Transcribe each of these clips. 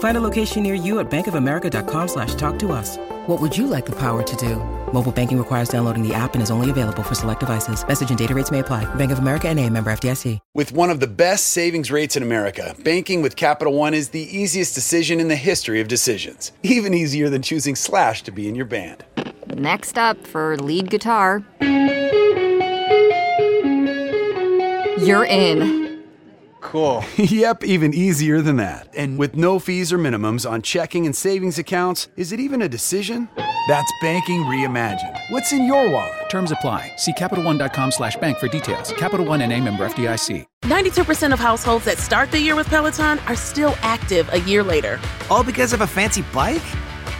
Find a location near you at bankofamerica.com slash talk to us. What would you like the power to do? Mobile banking requires downloading the app and is only available for select devices. Message and data rates may apply. Bank of America and a member FDIC. With one of the best savings rates in America, banking with Capital One is the easiest decision in the history of decisions. Even easier than choosing Slash to be in your band. Next up for lead guitar. You're in. Cool. yep, even easier than that. And with no fees or minimums on checking and savings accounts, is it even a decision? That's banking reimagined. What's in your wallet? Terms apply. See CapitalOne.com slash bank for details. Capital One and a member FDIC. 92% of households that start the year with Peloton are still active a year later. All because of a fancy bike?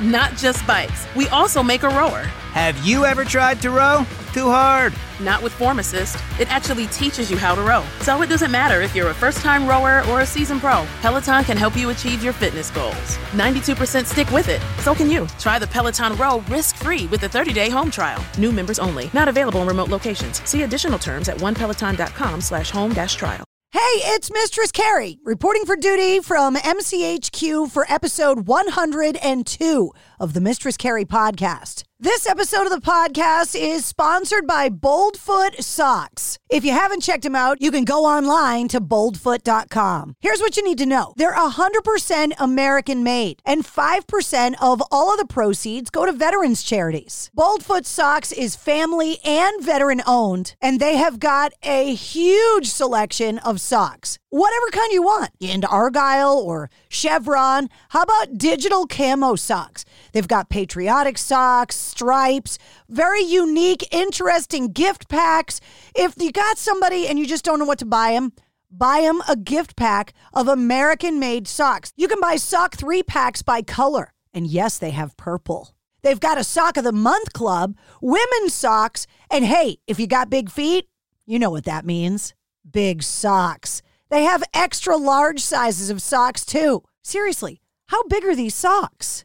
Not just bikes. We also make a rower. Have you ever tried to row? Too hard. Not with Form Assist. It actually teaches you how to row. So it doesn't matter if you're a first time rower or a seasoned pro. Peloton can help you achieve your fitness goals. 92% stick with it. So can you. Try the Peloton Row risk free with a 30 day home trial. New members only. Not available in remote locations. See additional terms at onepeloton.com slash home dash trial. Hey, it's Mistress Carrie reporting for duty from MCHQ for episode 102 of the Mistress Carrie podcast. This episode of the podcast is sponsored by Boldfoot Socks. If you haven't checked them out, you can go online to boldfoot.com. Here's what you need to know they're 100% American made, and 5% of all of the proceeds go to veterans charities. Boldfoot Socks is family and veteran owned, and they have got a huge selection of socks. Whatever kind you want. Into Argyle or Chevron? How about digital camo socks? They've got patriotic socks, stripes, very unique, interesting gift packs. If you got somebody and you just don't know what to buy them, buy them a gift pack of American made socks. You can buy sock three packs by color. And yes, they have purple. They've got a sock of the month club, women's socks, and hey, if you got big feet, you know what that means big socks. They have extra large sizes of socks too. Seriously, how big are these socks?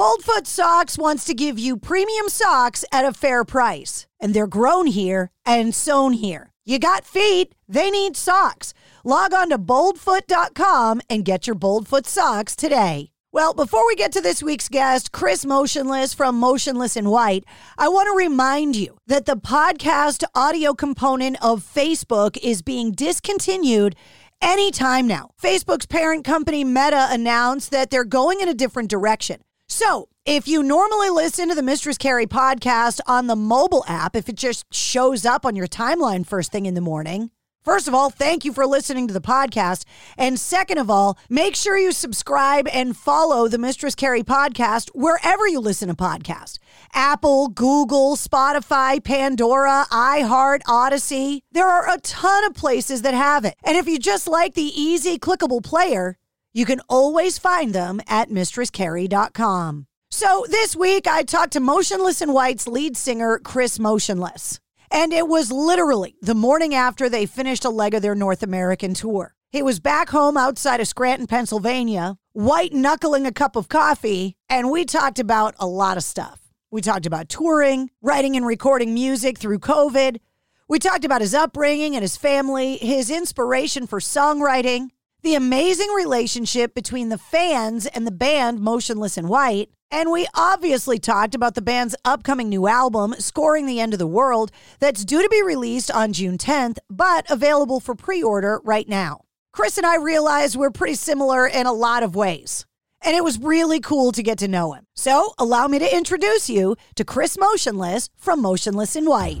Boldfoot Socks wants to give you premium socks at a fair price, and they're grown here and sewn here. You got feet, they need socks. Log on to boldfoot.com and get your Boldfoot socks today. Well, before we get to this week's guest, Chris Motionless from Motionless in White, I want to remind you that the podcast audio component of Facebook is being discontinued anytime now. Facebook's parent company Meta announced that they're going in a different direction. So, if you normally listen to the Mistress Carrie podcast on the mobile app, if it just shows up on your timeline first thing in the morning, First of all, thank you for listening to the podcast. And second of all, make sure you subscribe and follow the Mistress Carrie podcast wherever you listen to podcasts Apple, Google, Spotify, Pandora, iHeart, Audacy. There are a ton of places that have it. And if you just like the easy, clickable player, you can always find them at mistresscarrie.com. So this week, I talked to Motionless in White's lead singer, Chris Motionless. And it was literally the morning after they finished a leg of their North American tour. He was back home outside of Scranton, Pennsylvania, white knuckling a cup of coffee, and we talked about a lot of stuff. We talked about touring, writing and recording music through COVID. We talked about his upbringing and his family, his inspiration for songwriting, the amazing relationship between the fans and the band Motionless in White. And we obviously talked about the band's upcoming new album, Scoring the End of the World, that's due to be released on June 10th, but available for pre order right now. Chris and I realized we're pretty similar in a lot of ways. And it was really cool to get to know him. So, allow me to introduce you to Chris Motionless from Motionless in White.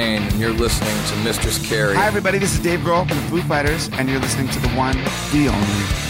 And you're listening to Mistress Carrie. Hi, everybody. This is Dave Grohl from the Foo Fighters, and you're listening to the one, the only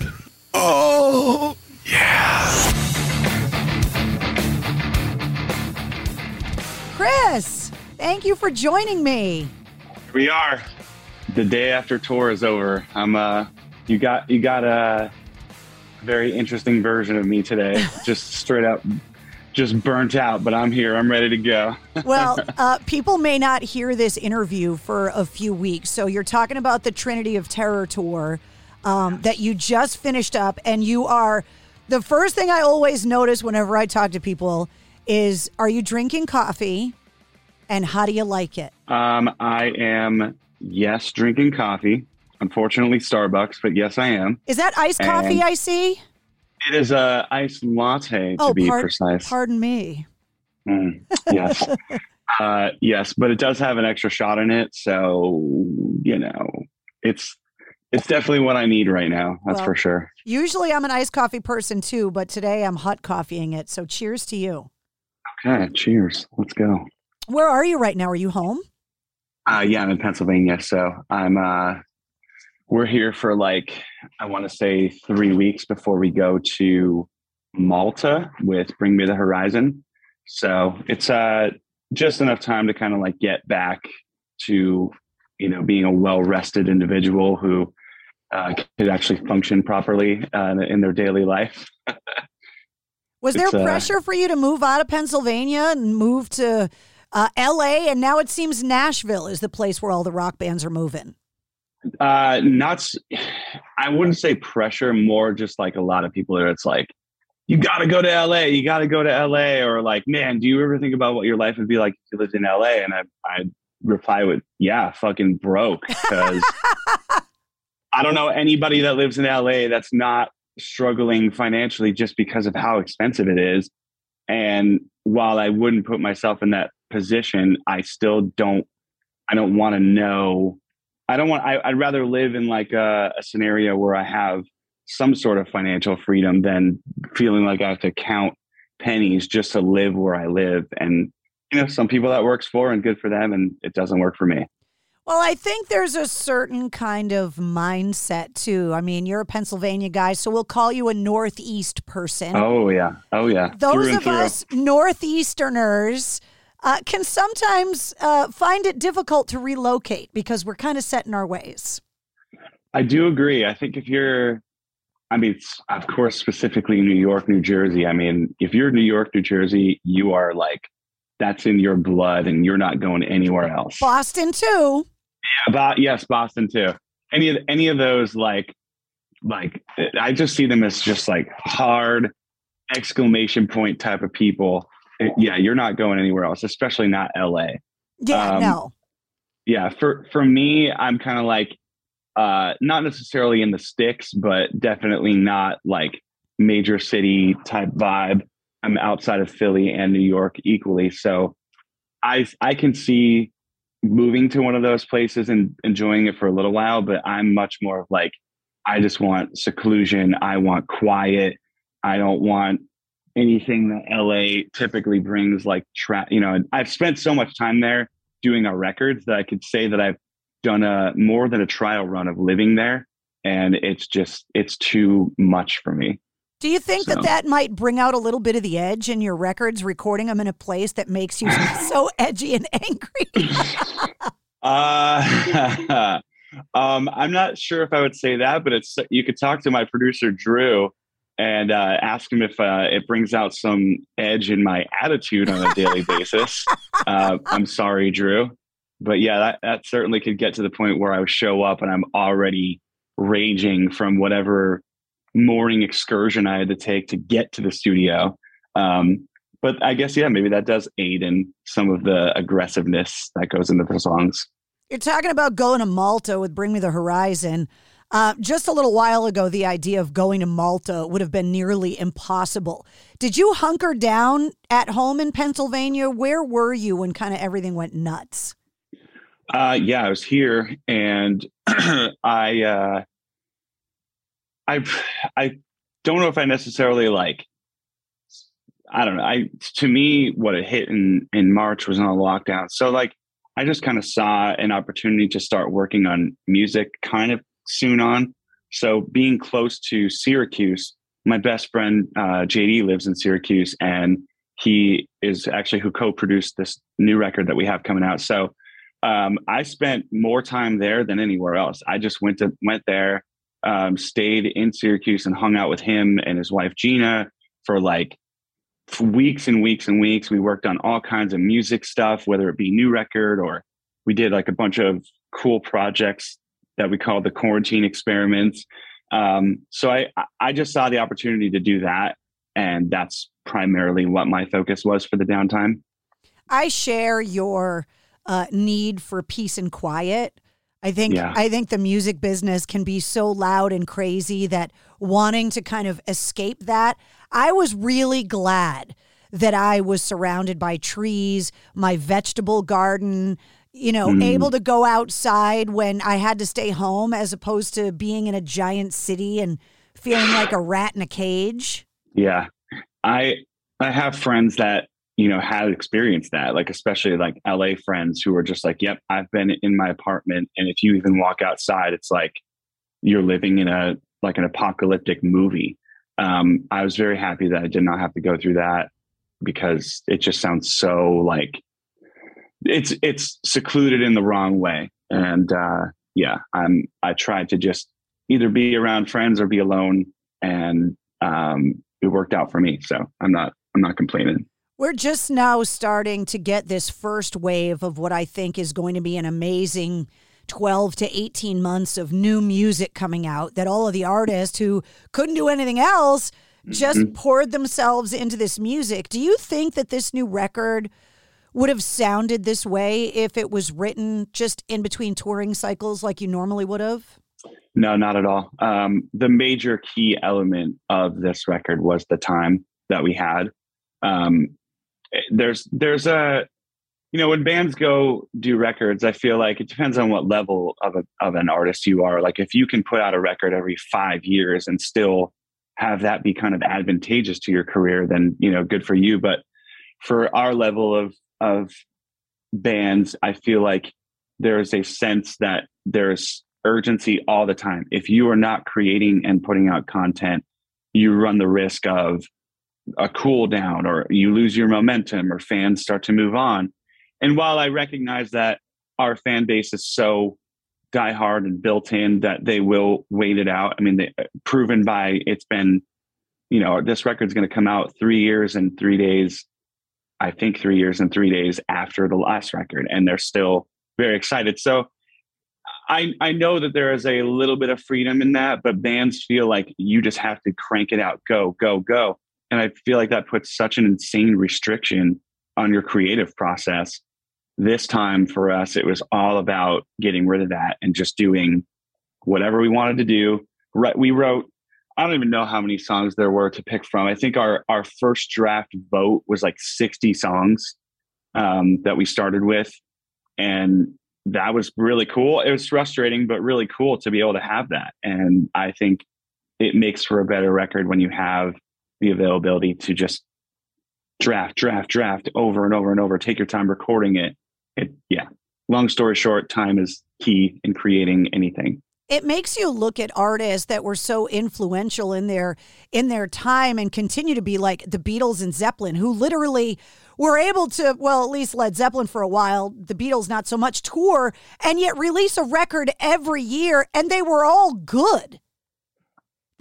Oh, yeah. Chris, thank you for joining me. We are. The day after tour is over. I'm uh you got you got a very interesting version of me today. just straight up just burnt out, but I'm here. I'm ready to go. well, uh, people may not hear this interview for a few weeks. So you're talking about the Trinity of Terror tour um, that you just finished up, and you are the first thing I always notice whenever I talk to people is are you drinking coffee and how do you like it? Um, I am, yes, drinking coffee. Unfortunately, Starbucks, but yes, I am. Is that iced coffee And I see? It is a iced latte, to oh, be par- precise. pardon me. Mm, yes. uh, yes, but it does have an extra shot in it. So, you know, it's it's definitely what I need right now. That's Well, for sure. Usually I'm an iced coffee person too, but today I'm hot coffeeing it. So cheers to you. Okay, cheers. Let's go. Where are you right now? Are you home? Uh, yeah, I'm in Pennsylvania, so I'm. Uh, we're here for like I want to say three weeks before we go to Malta with Bring Me the Horizon. So it's uh just enough time to kind of like get back to you know being a well rested individual who uh, could actually function properly uh, in their daily life. Was there uh, pressure for you to move out of Pennsylvania and move to uh, LA? And now it seems Nashville is the place where all the rock bands are moving. Uh, not. I wouldn't say pressure. More just like a lot of people there. It's like you got to go to LA. You got to go to LA. Or like, man, do you ever think about what your life would be like if you lived in LA? And I, I reply with, yeah, fucking broke because I don't know anybody that lives in LA that's not struggling financially just because of how expensive it is. And while I wouldn't put myself in that position, I still don't. I don't want to know. I don't want. I, I'd rather live in like a, a scenario where I have some sort of financial freedom than feeling like I have to count pennies just to live where I live. And you know, some people that works for and good for them, and it doesn't work for me. Well, I think there's a certain kind of mindset too. I mean, you're a Pennsylvania guy, so we'll call you a Northeast person. Oh yeah. Oh yeah. Those Through of us Northeasterners uh, can sometimes uh, find it difficult to relocate because we're kind of set in our ways. I do agree. I think if you're, I mean, of course, specifically New York, New Jersey. I mean, if you're New York, New Jersey, you are like, that's in your blood and you're not going anywhere else. Boston too. About yes, Boston too. Any of any of those like like I just see them as just like hard exclamation point type of people. Uh, Yeah, you're not going anywhere else, especially not LA. Yeah, Um, no. Yeah, for for me, I'm kind of like uh not necessarily in the sticks, but definitely not like major city type vibe. I'm outside of Philly and New York equally, so I I can see moving to one of those places and enjoying it for a little while, but I'm much more of like I just want seclusion, I want quiet. I don't want anything that LA typically brings like you know, I've spent so much time there doing our records that I could say that I've done a more than a trial run of living there and it's just it's too much for me. Do you think So- that that might bring out a little bit of the edge in your records, recording them in a place that makes you so edgy and angry? Uh, um, I'm not sure if I would say that, but it's you could talk to my producer Drew and uh, ask him if uh, it brings out some edge in my attitude on a daily basis. Uh, I'm sorry, Drew, but yeah, that, that certainly could get to the point where I show up and I'm already raging from whatever morning excursion I had to take to get to the studio. Um, but I guess yeah, maybe that does aid in some of the aggressiveness that goes into the songs. You're talking about going to Malta with Bring Me the Horizon. Uh, just a little while ago, the idea of going to Malta would have been nearly impossible. Did you hunker down at home in Pennsylvania? Where were you when kind of everything went nuts? Uh, yeah, I was here, and I, uh, I, I don't know if I necessarily like. I don't know. I to me, what it hit in in March was on a lockdown. So like, I just kind of saw an opportunity to start working on music, kind of soon on. So being close to Syracuse, my best friend uh, JD lives in Syracuse, and he is actually who co-produced this new record that we have coming out. So um, I spent more time there than anywhere else. I just went to went there, um, stayed in Syracuse, and hung out with him and his wife Gina for like weeks and weeks and weeks. We worked on all kinds of music stuff, whether it be new record or we did like a bunch of cool projects that we called the quarantine experiments. Um, so I I just saw the opportunity to do that, and that's primarily what my focus was for the downtime. I share your uh, need for peace and quiet. I think Yeah. I think the music business can be so loud and crazy that wanting to kind of escape that, I was really glad that I was surrounded by trees, my vegetable garden, you know, Mm. able to go outside when I had to stay home as opposed to being in a giant city and feeling like a rat in a cage. Yeah. I I have friends that, you know, had experienced that, like especially like LA friends who are just like, yep, I've been in my apartment and if you even walk outside, it's like you're living in a like an apocalyptic movie. Um, I was very happy that I did not have to go through that because it just sounds so like it's it's secluded in the wrong way. And uh yeah, I'm I tried to just either be around friends or be alone and um it worked out for me. So I'm not I'm not complaining. We're just now starting to get this first wave of what I think is going to be an amazing 12 to 18 months of new music coming out that all of the artists who couldn't do anything else just Mhm. poured themselves into this music. Do you think that this new record would have sounded this way if it was written just in between touring cycles like you normally would have? No, not at all. Um, the major key element of this record was the time that we had. Um, there's there's a you know when bands go do records, I feel like it depends on what level of a, of an artist you are. Like if you can put out a record every five years and still have that be kind of advantageous to your career, then you know good for you. But for our level of of bands, I feel like there is a sense that there's urgency all the time. If you are not creating and putting out content, you run the risk of a cool down or you lose your momentum or fans start to move on. And while I recognize that our fan base is so diehard and built in that they will wait it out. I mean, they, uh, proven by it's been, you know, this record's going to come out three years and three days. I think three years and three days after the last record, and they're still very excited. So I I know that there is a little bit of freedom in that, but bands feel like you just have to crank it out, go, go, go. And I feel like that puts such an insane restriction on your creative process. This time for us, it was all about getting rid of that and just doing whatever we wanted to do. We wrote. I don't even know how many songs there were to pick from. I think our our first draft vote was like sixty songs um, that we started with, and that was really cool. It was frustrating, but really cool to be able to have that. And I think it makes for a better record when you have the availability to just draft, draft, draft over and over and over. Take your time recording it. It, yeah. Long story short, time is key in creating anything. it makes you look at artists that were so influential in their in their time and continue to be like the Beatles and Zeppelin who literally were able to, well, at least Led Zeppelin for a while, the Beatles not so much, tour and yet release a record every year, and they were all good.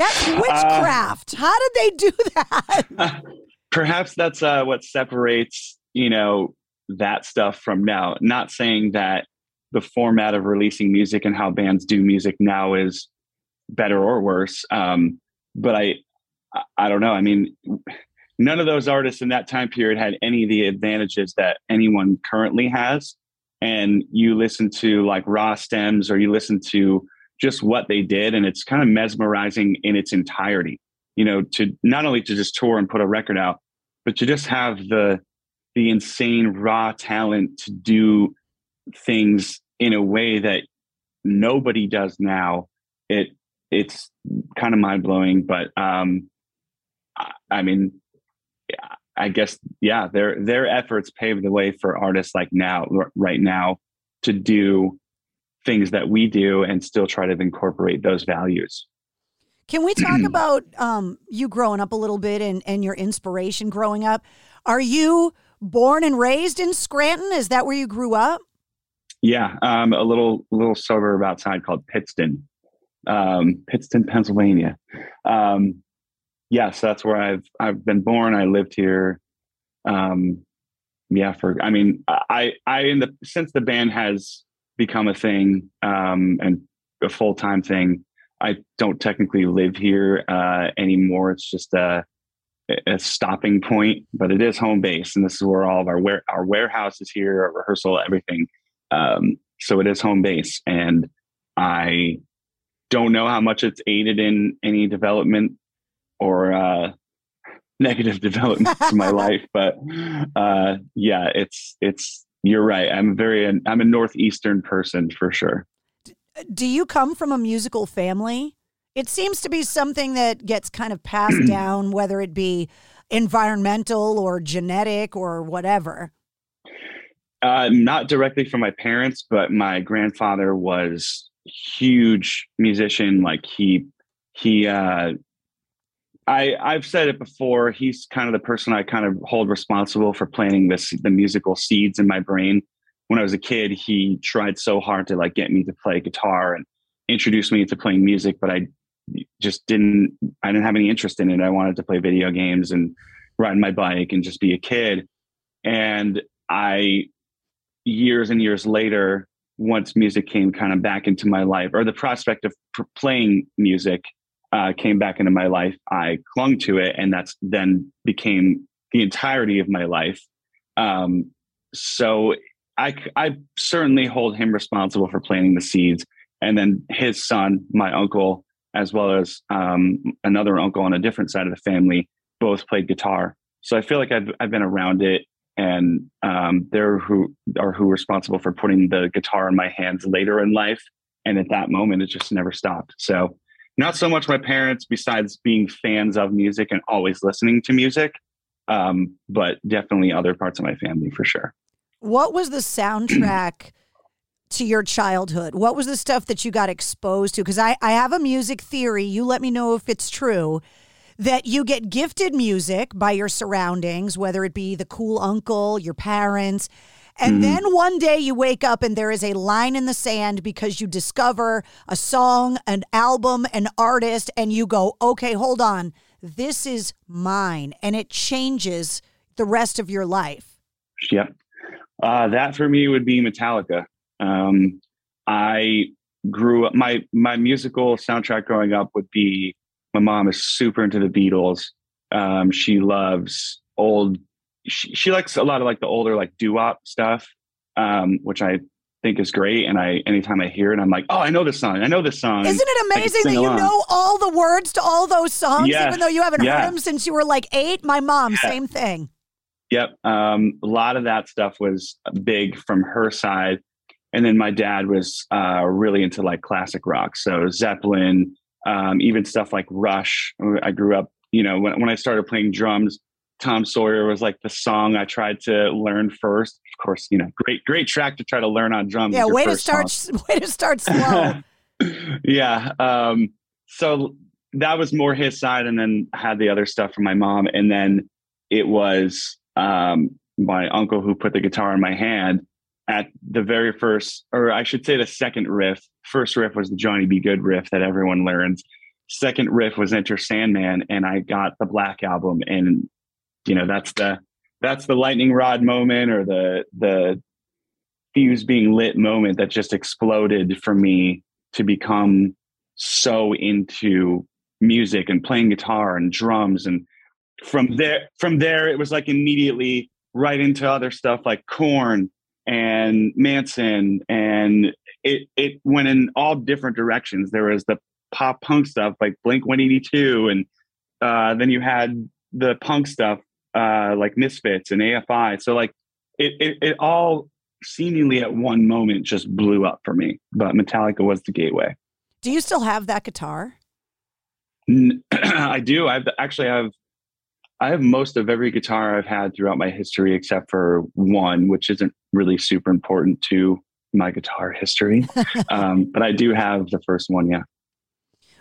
That's Uh, witchcraft. How did they do that? perhaps that's uh, what separates you know that stuff from now not saying that the format of releasing music and how bands do music now is better or worse um, but I- i don't know i mean none of those artists in that time period had any of the advantages that anyone currently has and you listen to like raw stems or you listen to just what they did and it's kind of mesmerizing in its entirety. You know to not only to just tour and put a record out but to just have the the insane raw talent to do things in a way that nobody does now it it's kind of mind-blowing but um I, I mean i guess yeah their their efforts paved the way for artists like now right now to do things that we do and still try to incorporate those values Can we talk about um, you growing up a little bit and, and your inspiration growing up? Are you born and raised in Scranton? Is that where you grew up? Yeah, um, a little little suburb outside called Pittston, um, Pittston, Pennsylvania. Um, yes, that's where I've I've been born. I lived here. Um, yeah, for I mean, I I in the since the band has become a thing um, and a full time thing. I don't technically live here uh, anymore. It's just a a stopping point, but it is home base, and this is where all of our ware our warehouse is here, our rehearsal, everything. Um, so it is home base, and I don't know how much it's aided in any development or uh, negative development to my life, but uh, yeah, it's it's. You're right. I'm very. I'm a northeastern person for sure. Do you come from a musical family? It seems to be something that gets kind of passed down, whether it be environmental or genetic or whatever. Uh, not directly from my parents, but my grandfather was huge musician. Like he, he, uh, I, I've said it before. He's kind of the person I kind of hold responsible for planting this, the musical seeds in my brain. When I was a kid, he tried so hard to like get me to play guitar and introduce me to playing music, but I just didn't, I didn't have any interest in it. I wanted to play video games and ride my bike and just be a kid. And I, years and years later, once music came kind of back into my life, or the prospect of playing music uh, came back into my life, I clung to it, and that's then became the entirety of my life. Um, so I, I certainly hold him responsible for planting the seeds, and then his son, my uncle, as well as um, another uncle on a different side of the family, both played guitar. So I feel like I've I've been around it and um, they're who are who responsible for putting the guitar in my hands later in life. And at that moment, it just never stopped. So, not so much my parents, besides being fans of music and always listening to music, um, but definitely other parts of my family for sure. What was the soundtrack to your childhood? What was the stuff that you got exposed to? Because I, I have a music theory. You let me know if it's true that you get gifted music by your surroundings, whether it be the cool uncle, your parents. And Mm-hmm. mm. then one day you wake up and there is a line in the sand because you discover a song, an album, an artist, and you go, okay, hold on, this is mine. And it changes the rest of your life. Yep. Uh, that for me would be Metallica. Um, I grew up, my, my musical soundtrack growing up would be my mom is super into the Beatles. Um, she loves old. She, she, likes a lot of like the older like doo wop stuff, um, which I think is great. And I anytime I hear it, I'm like, oh, I know this song. I know this song. Isn't it amazing that you know all the words to all those songs, yes. even though you haven't heard them since you were like eight? My mom, Yeah. same thing. Yep. Um, a lot of that stuff was big from her side. And then my dad was uh, really into like classic rock. So Zeppelin, um, even stuff like Rush. I grew up, you know, when, when I started playing drums, Tom Sawyer was like the song I tried to learn first. Of course, you know, great, great track to try to learn on drums. Yeah, way to start. song. Way to start slow. yeah. Um, so that was more his side, and then I had the other stuff from my mom, and then it was um, my uncle who put the guitar in my hand at the very first, or I should say the second riff. First riff was the Johnny B. Goode riff that everyone learns. Second riff was Enter Sandman, and I got the Black album, and you know that's the that's the lightning rod moment or the the fuse being lit moment that just exploded for me to become so into music and playing guitar and drums. And from there from there it was like immediately right into other stuff like Korn and Manson. And it it went in all different directions. There was the pop punk stuff like Blink 182 and uh, then you had the punk stuff uh, like Misfits and AFI so like it, it it all seemingly at one moment just blew up for me but Metallica was the gateway Do you still have that guitar? I do. I've actually have I have most of every guitar I've had throughout my history except for one, which isn't really super important to my guitar history. um, but I do have the first one, yeah.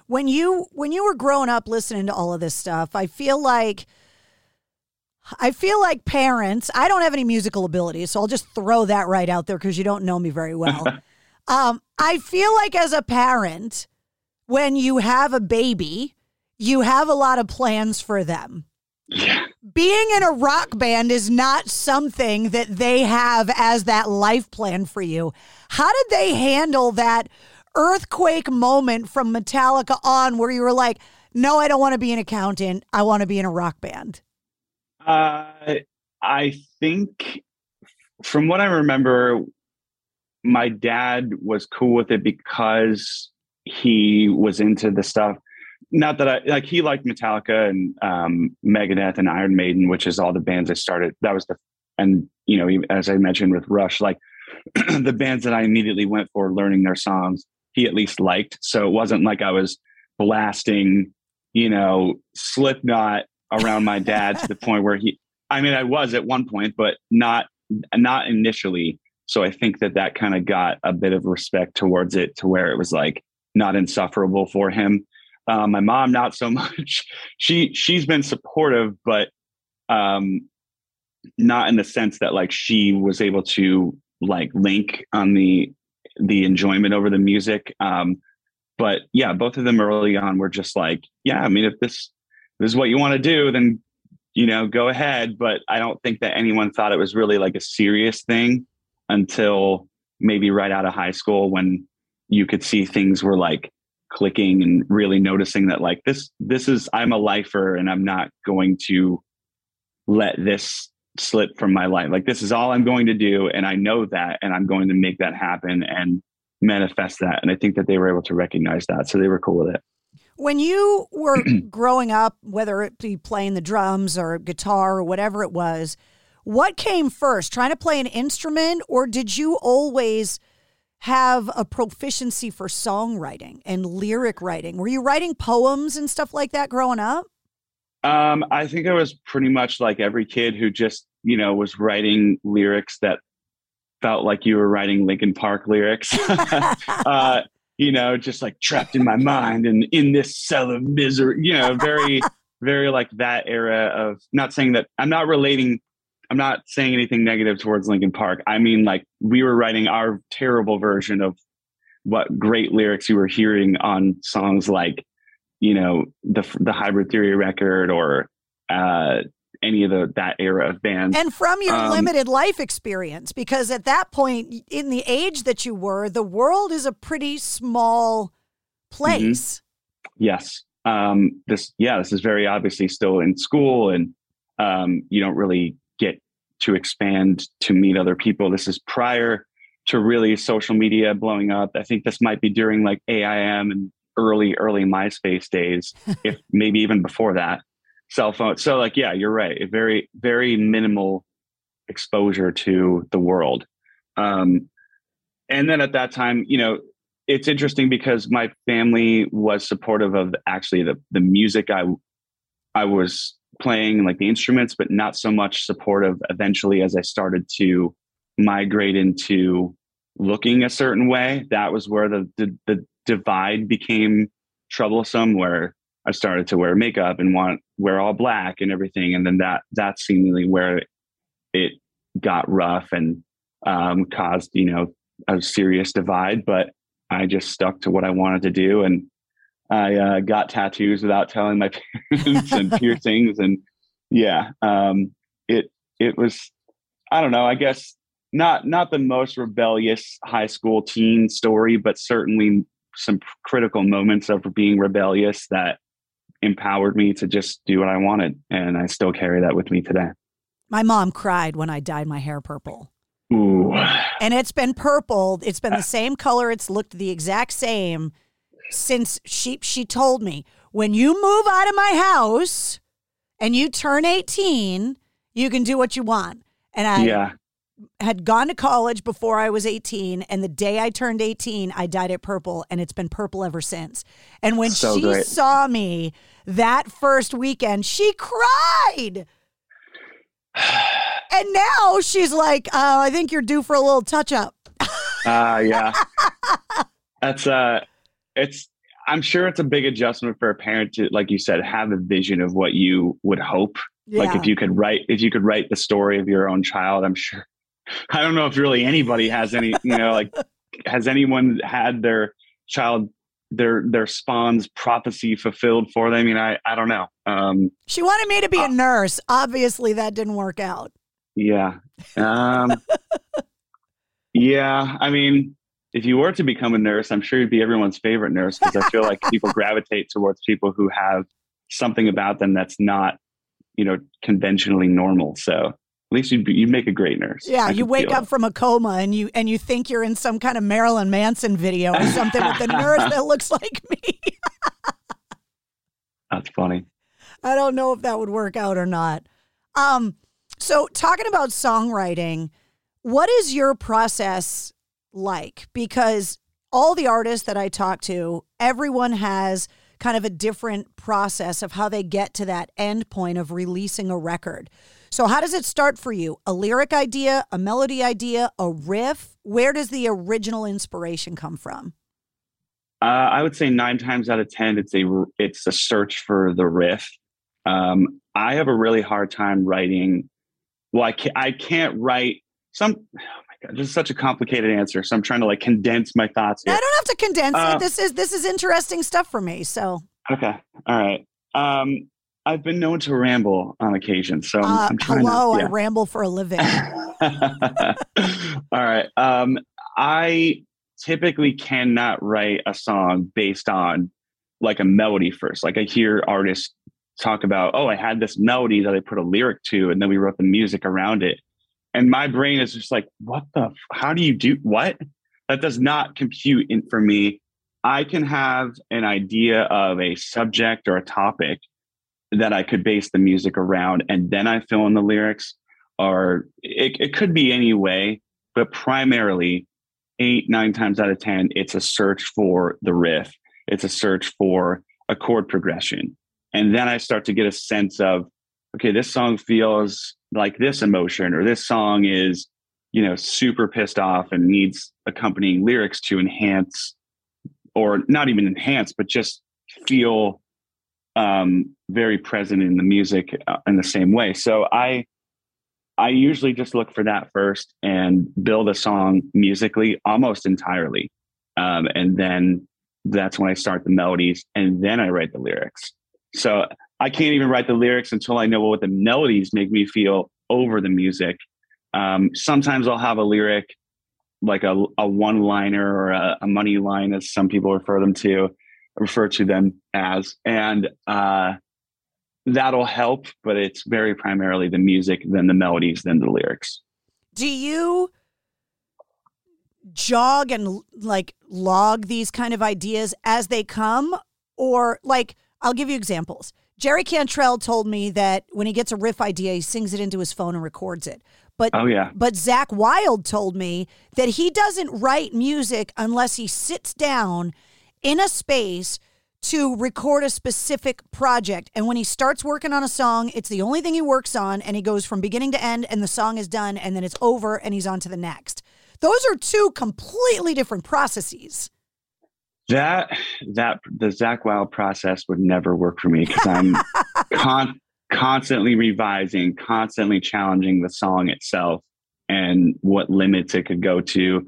When you when you were growing up listening to all of this stuff, I feel like I feel like parents, I don't have any musical ability, so I'll just throw that right out there because you don't know me very well. um, I feel like as a parent, when you have a baby, you have a lot of plans for them. Being in a rock band is not something that they have as that life plan for you. How did they handle that earthquake moment from Metallica on where you were like, no, I don't want to be an accountant. I want to be in a rock band? Uh, I think from what I remember, my dad was cool with it because he was into the stuff. Not that I like he liked Metallica and um, Megadeth and Iron Maiden, which is all the bands I started. That was the and you know as I mentioned with Rush, like the bands that I immediately went for learning their songs, he at least liked. So it wasn't like I was blasting, you know, Slipknot around my dad to the point where he. I mean, I was at one point, but not not initially. So I think that that kind of got a bit of respect towards it, to where it was like not insufferable for him. Uh, my mom, not so much. She she's been supportive, but um, not in the sense that like she was able to like link on the the enjoyment over the music. Um, but yeah, both of them early on were just like, yeah, I mean, if this this is what you want to do, then you know, go ahead. But I don't think that anyone thought it was really like a serious thing until maybe right out of high school when you could see things were like clicking and really noticing that like this this is I'm a lifer and I'm not going to let this slip from my life. Like this is all I'm going to do and I know that and I'm going to make that happen and manifest that. And I think that they were able to recognize that. So they were cool with it. When you were growing up, whether it be playing the drums or guitar or whatever it was, what came first, trying to play an instrument, or did you always have a proficiency for songwriting and lyric writing? Were you writing poems and stuff like that growing up? Um, I think I was pretty much like every kid who just, you know, was writing lyrics that felt like you were writing Linkin Park lyrics. uh, you know, just like trapped in my mind and in this cell of misery, you know, very, very like that era of not saying that I'm not relating, I'm not saying anything negative towards Linkin Park. I mean, like we were writing our terrible version of what great lyrics you were hearing on songs like, you know, the the Hybrid Theory record or uh, any of the that era of bands. And from your Um, limited life experience, because at that point, in the age that you were, the world is a pretty small place. Yes. Um, this, yeah, this is very obviously still in school and um, you don't really get to expand to meet other people. This is prior to really social media blowing up. I think this might be during like AIM and early, early MySpace days, if maybe even before that cell phone. So like, yeah, you're right. Very, very minimal exposure to the world. Um, and then at that time, you know, it's interesting because my family was supportive of actually the the music I I was playing, like the instruments, but not so much supportive. Eventually, as I started to migrate into looking a certain way, that was where the the, the divide became troublesome. Where I started to wear makeup and want wear all black and everything, and then that that's seemingly where it got rough and um, caused you know a serious divide. But I just stuck to what I wanted to do, and I uh, got tattoos without telling my parents and piercings, and yeah, um, it it was I don't know. I guess not not the most rebellious high school teen story, but certainly some critical moments of being rebellious that empowered me to just do what I wanted, and I still carry that with me today. My mom cried when I dyed my hair purple. Ooh. And it's been purple. It's been the uh. same color. It's looked the exact same since she she told me when you move out of my house and you turn 18, you can do what you want. And I yeah. Had gone to college before I was 18 and the day I turned 18, I dyed it purple and it's been purple ever since. And when So she great. saw me that first weekend, she cried. And now she's like, oh, I think you're due for a little touch up. Uh yeah. That's uh it's I'm sure it's a big adjustment for a parent to like you said have a vision of what you would hope. Like if you could write if you could write the story of your own child, I'm sure I don't know if really anybody has any, you know, like has anyone had their child their their spawn's prophecy fulfilled for them? I mean, I I don't know. Um She wanted me to be a nurse. Obviously, that didn't work out. Yeah. Um, yeah. I mean, if you were to become a nurse, I'm sure you'd be everyone's favorite nurse because I feel like people gravitate towards people who have something about them that's not, you know, conventionally normal. So at least you'd, be, you'd make a great nurse. Yeah, I you wake up it. from a coma and you and you think you're in some kind of Marilyn Manson video or something with a nurse that looks like me. That's funny. I don't know if that would work out or not. Um, so talking about songwriting, what is your process like? Because all the artists that I talk to, everyone has kind of a different process of how they get to that end point of releasing a record. So how does it start for you? A lyric idea, a melody idea, a riff? Where does the original inspiration come from? Uh, I would say nine times out of ten, it's a it's a search for the riff. Um, I have a really hard time writing. Well, I can't, I can't write some. Oh my god, this is such a complicated answer. So I'm trying to like condense my thoughts here. I don't have to condense Uh, it. This is this is interesting stuff for me. So Okay, all right. Um, I've been known to ramble on occasion, so I'm, uh, I'm trying hello, to. I ramble for a living. All right. Um, I typically cannot write a song based on like a melody first. Like I hear artists talk about, oh, I had this melody that I put a lyric to, and then we wrote the music around it. And my brain is just like, what the? F- how do you do what? That does not compute in, for me. I can have an idea of a subject or a topic that I could base the music around, and then I fill in the lyrics. Or it, it could be any way, but primarily, eight nine times out of ten, it's a search for the riff. It's a search for a chord progression, and then I start to get a sense of, okay, this song feels like this emotion, or this song is, you know, super pissed off and needs accompanying lyrics to enhance, or not even enhance, but just feel um, very present in the music uh, in the same way. So I, I usually just look for that first and build a song musically almost entirely, um, and then that's when I start the melodies, and then I write the lyrics. So I can't even write the lyrics until I know what the melodies make me feel over the music. Um, sometimes I'll have a lyric like a, a one liner or a, a money line, as some people refer them to, refer to them as, and uh, that'll help. But it's very primarily the music, then the melodies, then the lyrics. Do you jog and like log these kind of ideas as they come? Or like, I'll give you examples. Jerry Cantrell told me that when he gets a riff idea, he sings it into his phone and records it. But Oh, yeah. but Zakk Wylde told me that he doesn't write music unless he sits down in a space to record a specific project. And when he starts working on a song, it's the only thing he works on, and he goes from beginning to end, and the song is done, and then it's over, and he's on to the next. Those are two completely different processes. That that the Zakk Wylde process would never work for me because I'm con- constantly revising, constantly challenging the song itself. and what limits it could go to.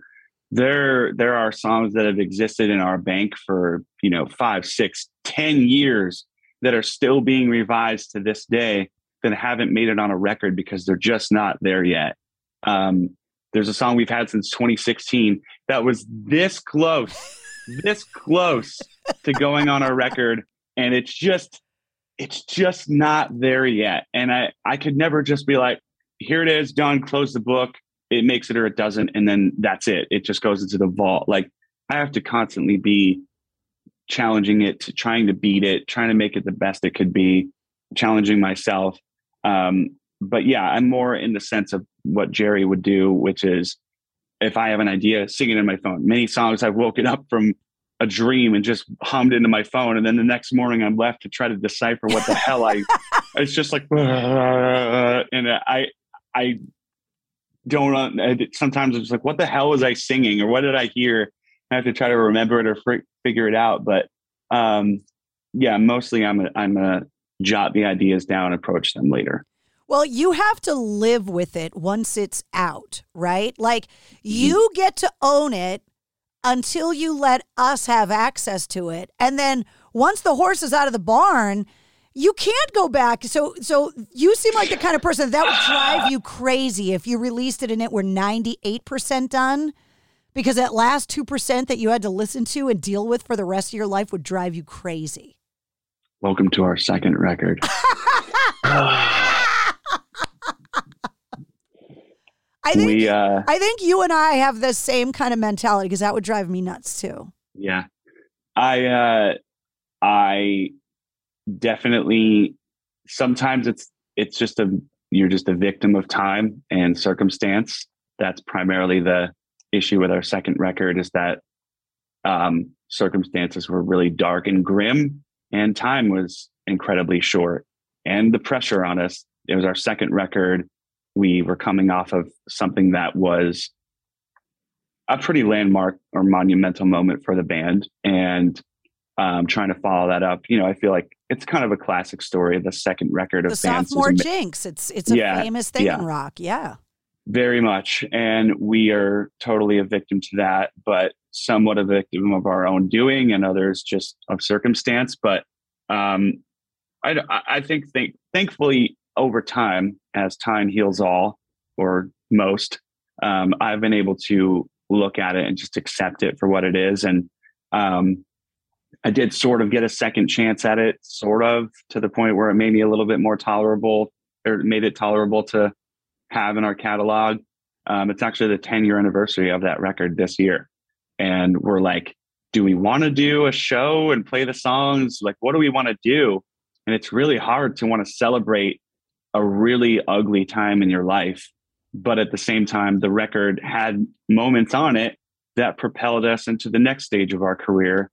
There, there are songs that have existed in our bank for you know five, six, ten years that are still being revised to this day that haven't made it on a record because they're just not there yet. Um, there's a song we've had since 2016 that was this close, this close to going on our record, and it's just, it's just not there yet. And I, I could never just be like, here it is, done, close the book. It makes it or it doesn't, and then that's it. It just goes into the vault. Like I have to constantly be challenging it, to trying to beat it, trying to make it the best it could be, challenging myself. Um, but yeah, I'm more in the sense of what Jerry would do, which is if I have an idea, singing in my phone. Many songs I've woken up from a dream and just hummed into my phone, and then the next morning I'm left to try to decipher what the hell I. It's just like, and I, I don't. Sometimes it's like, what the hell was I singing, or what did I hear? I have to try to remember it or figure it out. But um, yeah, mostly I'm a, I'm a jot the ideas down, approach them later. Well, you have to live with it once it's out, right? Like you get to own it until you let us have access to it. And then once the horse is out of the barn, you can't go back. So so you seem like the kind of person that would drive you crazy if you released it and it were 98% done because that last 2% that you had to listen to and deal with for the rest of your life would drive you crazy. Welcome to our second record. I think we, uh, I think you and I have the same kind of mentality because that would drive me nuts too. Yeah. I uh I definitely sometimes it's it's just a you're just a victim of time and circumstance. That's primarily the issue with our second record is that um circumstances were really dark and grim and time was incredibly short and the pressure on us. It was our second record. We were coming off of something that was a pretty landmark or monumental moment for the band. And um, trying to follow that up. You know i feel like it's kind of a classic story the second record of the sophomore jinx. It's it's a Yeah, famous thing yeah. in rock. Yeah. Very much. And we are totally a victim to that but somewhat a victim of our own doing and others just of circumstance. But um i i think think thankfully over time as time heals all or most um i've been able to look at it and just accept it for what it is. And um I did sort of get a second chance at it, sort of to the point where it made me a little bit more tolerable or made it tolerable to have in our catalog. Um, it's actually the 10 year anniversary of that record this year. And we're like, do we want to do a show and play the songs? Like, what do we want to do? And it's really hard to want to celebrate a really ugly time in your life. But at the same time, the record had moments on it that propelled us into the next stage of our career.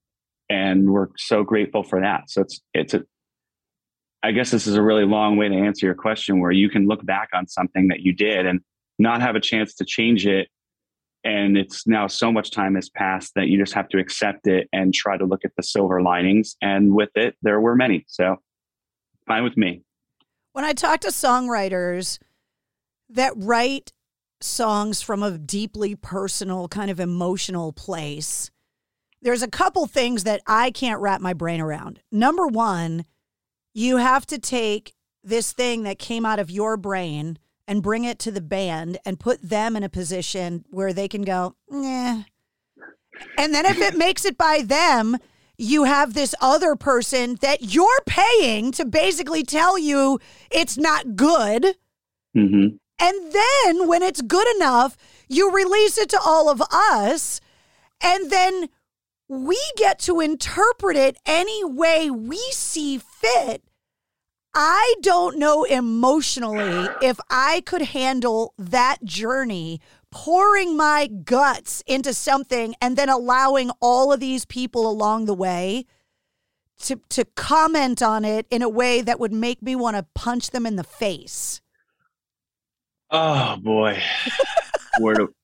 And we're so grateful for that. So it's, it's a, I guess this is a really long way to answer your question where you can look back on something that you did and not have a chance to change it. And it's now so much time has passed that you just have to accept it and try to look at the silver linings. And with it, there were many. So fine with me. when I talk to songwriters that write songs from a deeply personal, kind of emotional place, there's a couple things that I can't wrap my brain around. Number one, you have to take this thing that came out of your brain and bring it to the band and put them in a position where they can go, nah. And then if it makes it by them, you have this other person that you're paying to basically tell you it's not good. Mm-hmm. And then when it's good enough, you release it to all of us. And then we get to interpret it any way we see fit. I don't know emotionally if I could handle that journey, pouring my guts into something and then allowing all of these people along the way to, to comment on it in a way that would make me want to punch them in the face. Oh boy. where do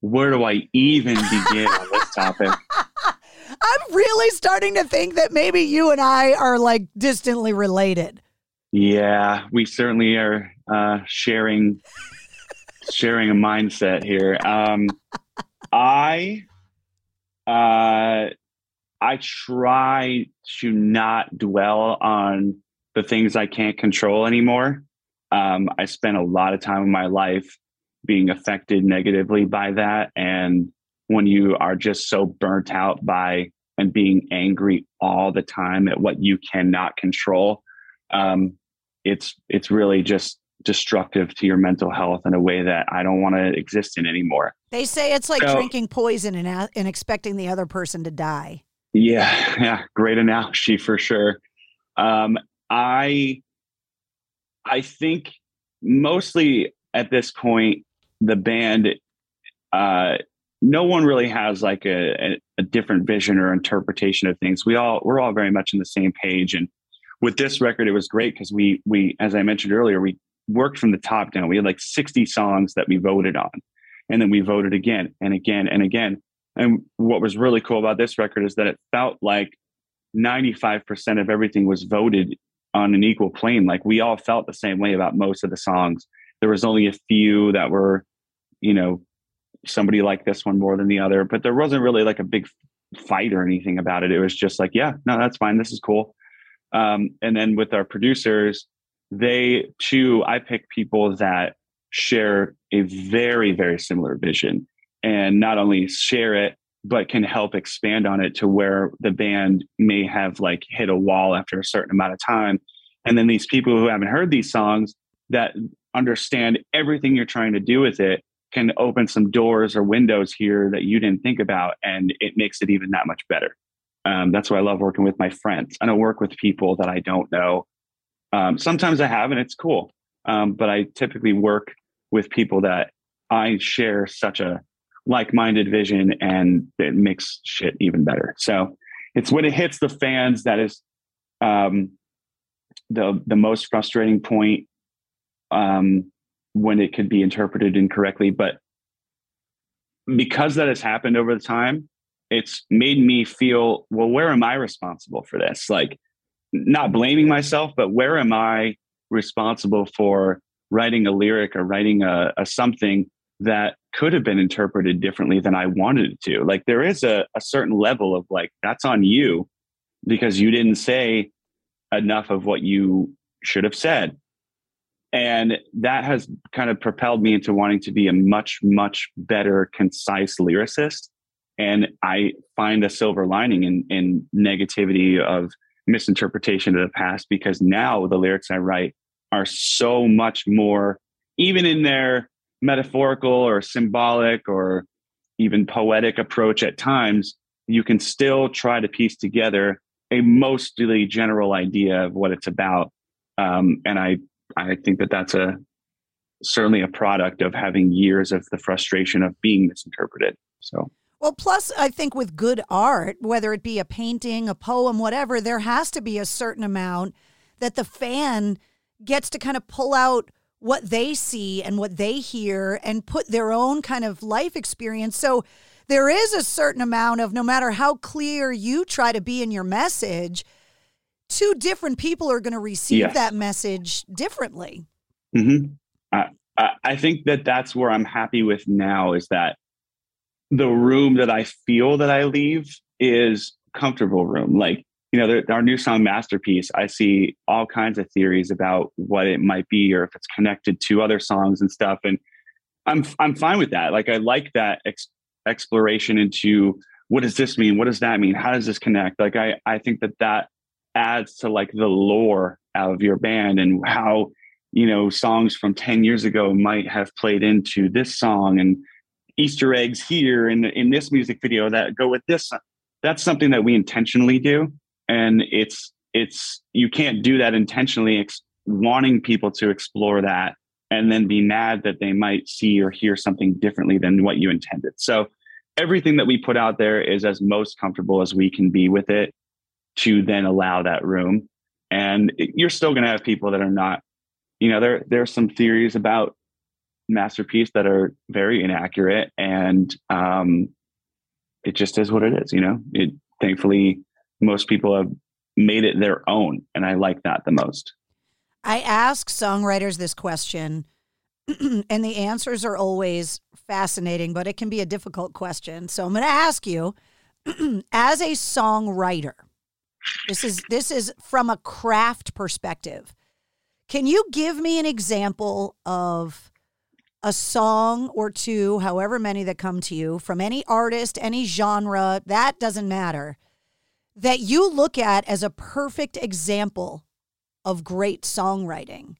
where do I even begin on this topic? I'm really starting to think that maybe you and I are like distantly related. Yeah, we certainly are uh, sharing sharing a mindset here. Um, I, uh, I try to not dwell on the things I can't control anymore. Um, I spent a lot of time in my life being affected negatively by that. And when you are just so burnt out by and being angry all the time at what you cannot control, um, it's it's really just destructive to your mental health in a way that I don't want to exist in anymore. They say it's like So- drinking poison and, a- and expecting the other person to die. Yeah, yeah, great analogy for sure. Um, I I think mostly at this point, the band, uh, no one really has like a, a, different vision or interpretation of things. We all we're all very much on the same page. And with this record, it was great because we we as I mentioned earlier, we worked from the top down. We had like 60 songs that we voted on. And then we voted again and again and again. And what was really cool about this record is that it felt like 95% of everything was voted on an equal plane. Like we all felt the same way about most of the songs. There was only a few that were, you know, somebody liked this one more than the other, but there wasn't really like a big fight or anything about it. It was just like, yeah, no, that's fine. This is cool. Um, and then with our producers, they too, I pick people that share a very, very similar vision and not only share it, but can help expand on it to where the band may have like hit a wall after a certain amount of time. And then these people who haven't heard these songs that understand everything you're trying to do with it can open some doors or windows here that you didn't think about. And it makes it even that much better. Um, that's why I love working with my friends. I don't work with people that I don't know. Um, sometimes I have, and it's cool. Um, but I typically work with people that I share such a like-minded vision, and it makes shit even better. So it's when it hits the fans that is um, the the most frustrating point um, when it could be interpreted incorrectly. But because that has happened over the time, it's made me feel well. Where am I responsible for this? Like, not blaming myself, but where am I responsible for writing a lyric or writing a, a something that could have been interpreted differently than I wanted it to? Like, there is a, a certain level of like that's on you because you didn't say enough of what you should have said. And that has kind of propelled me into wanting to be a much, much better, concise lyricist. And I find a silver lining in, in negativity of misinterpretation of the past because now the lyrics I write are so much more, even in their metaphorical or symbolic or even poetic approach at times, you can still try to piece together a mostly general idea of what it's about. Um, and I, I think that that's a certainly a product of having years of the frustration of being misinterpreted. So. Well, plus, I think with good art, whether it be a painting, a poem, whatever, there has to be a certain amount that the fan gets to kind of pull out what they see and what they hear and put their own kind of life experience. So there is a certain amount of no matter how clear you try to be in your message, two different people are going to receive Yes. that message differently. hmm I, I I think that that's where I'm happy with now is that the room that I feel that I leave is comfortable room. Like, you know, there, our new song masterpiece, I see all kinds of theories about what it might be or if it's connected to other songs and stuff. And I'm, I'm fine with that. Like, I like that ex- exploration into what does this mean? What does that mean? How does this connect? Like, I, I think that that adds to like the lore of your band and how you know songs from 10 years ago might have played into this song and easter eggs here in in this music video that go with this that's something that we intentionally do and it's it's you can't do that intentionally ex- wanting people to explore that and then be mad that they might see or hear something differently than what you intended. So everything that we put out there is as most comfortable as we can be with it to then allow that room and you're still going to have people that are not you know there there are some theories about masterpiece that are very inaccurate and um it just is what it is you know it thankfully most people have made it their own and i like that the most I ask songwriters this question and the answers are always fascinating, but it can be a difficult question. So I'm going to ask you as a songwriter. This is this is from a craft perspective. Can you give me an example of a song or two, however many that come to you from any artist, any genre, that doesn't matter, that you look at as a perfect example of great songwriting?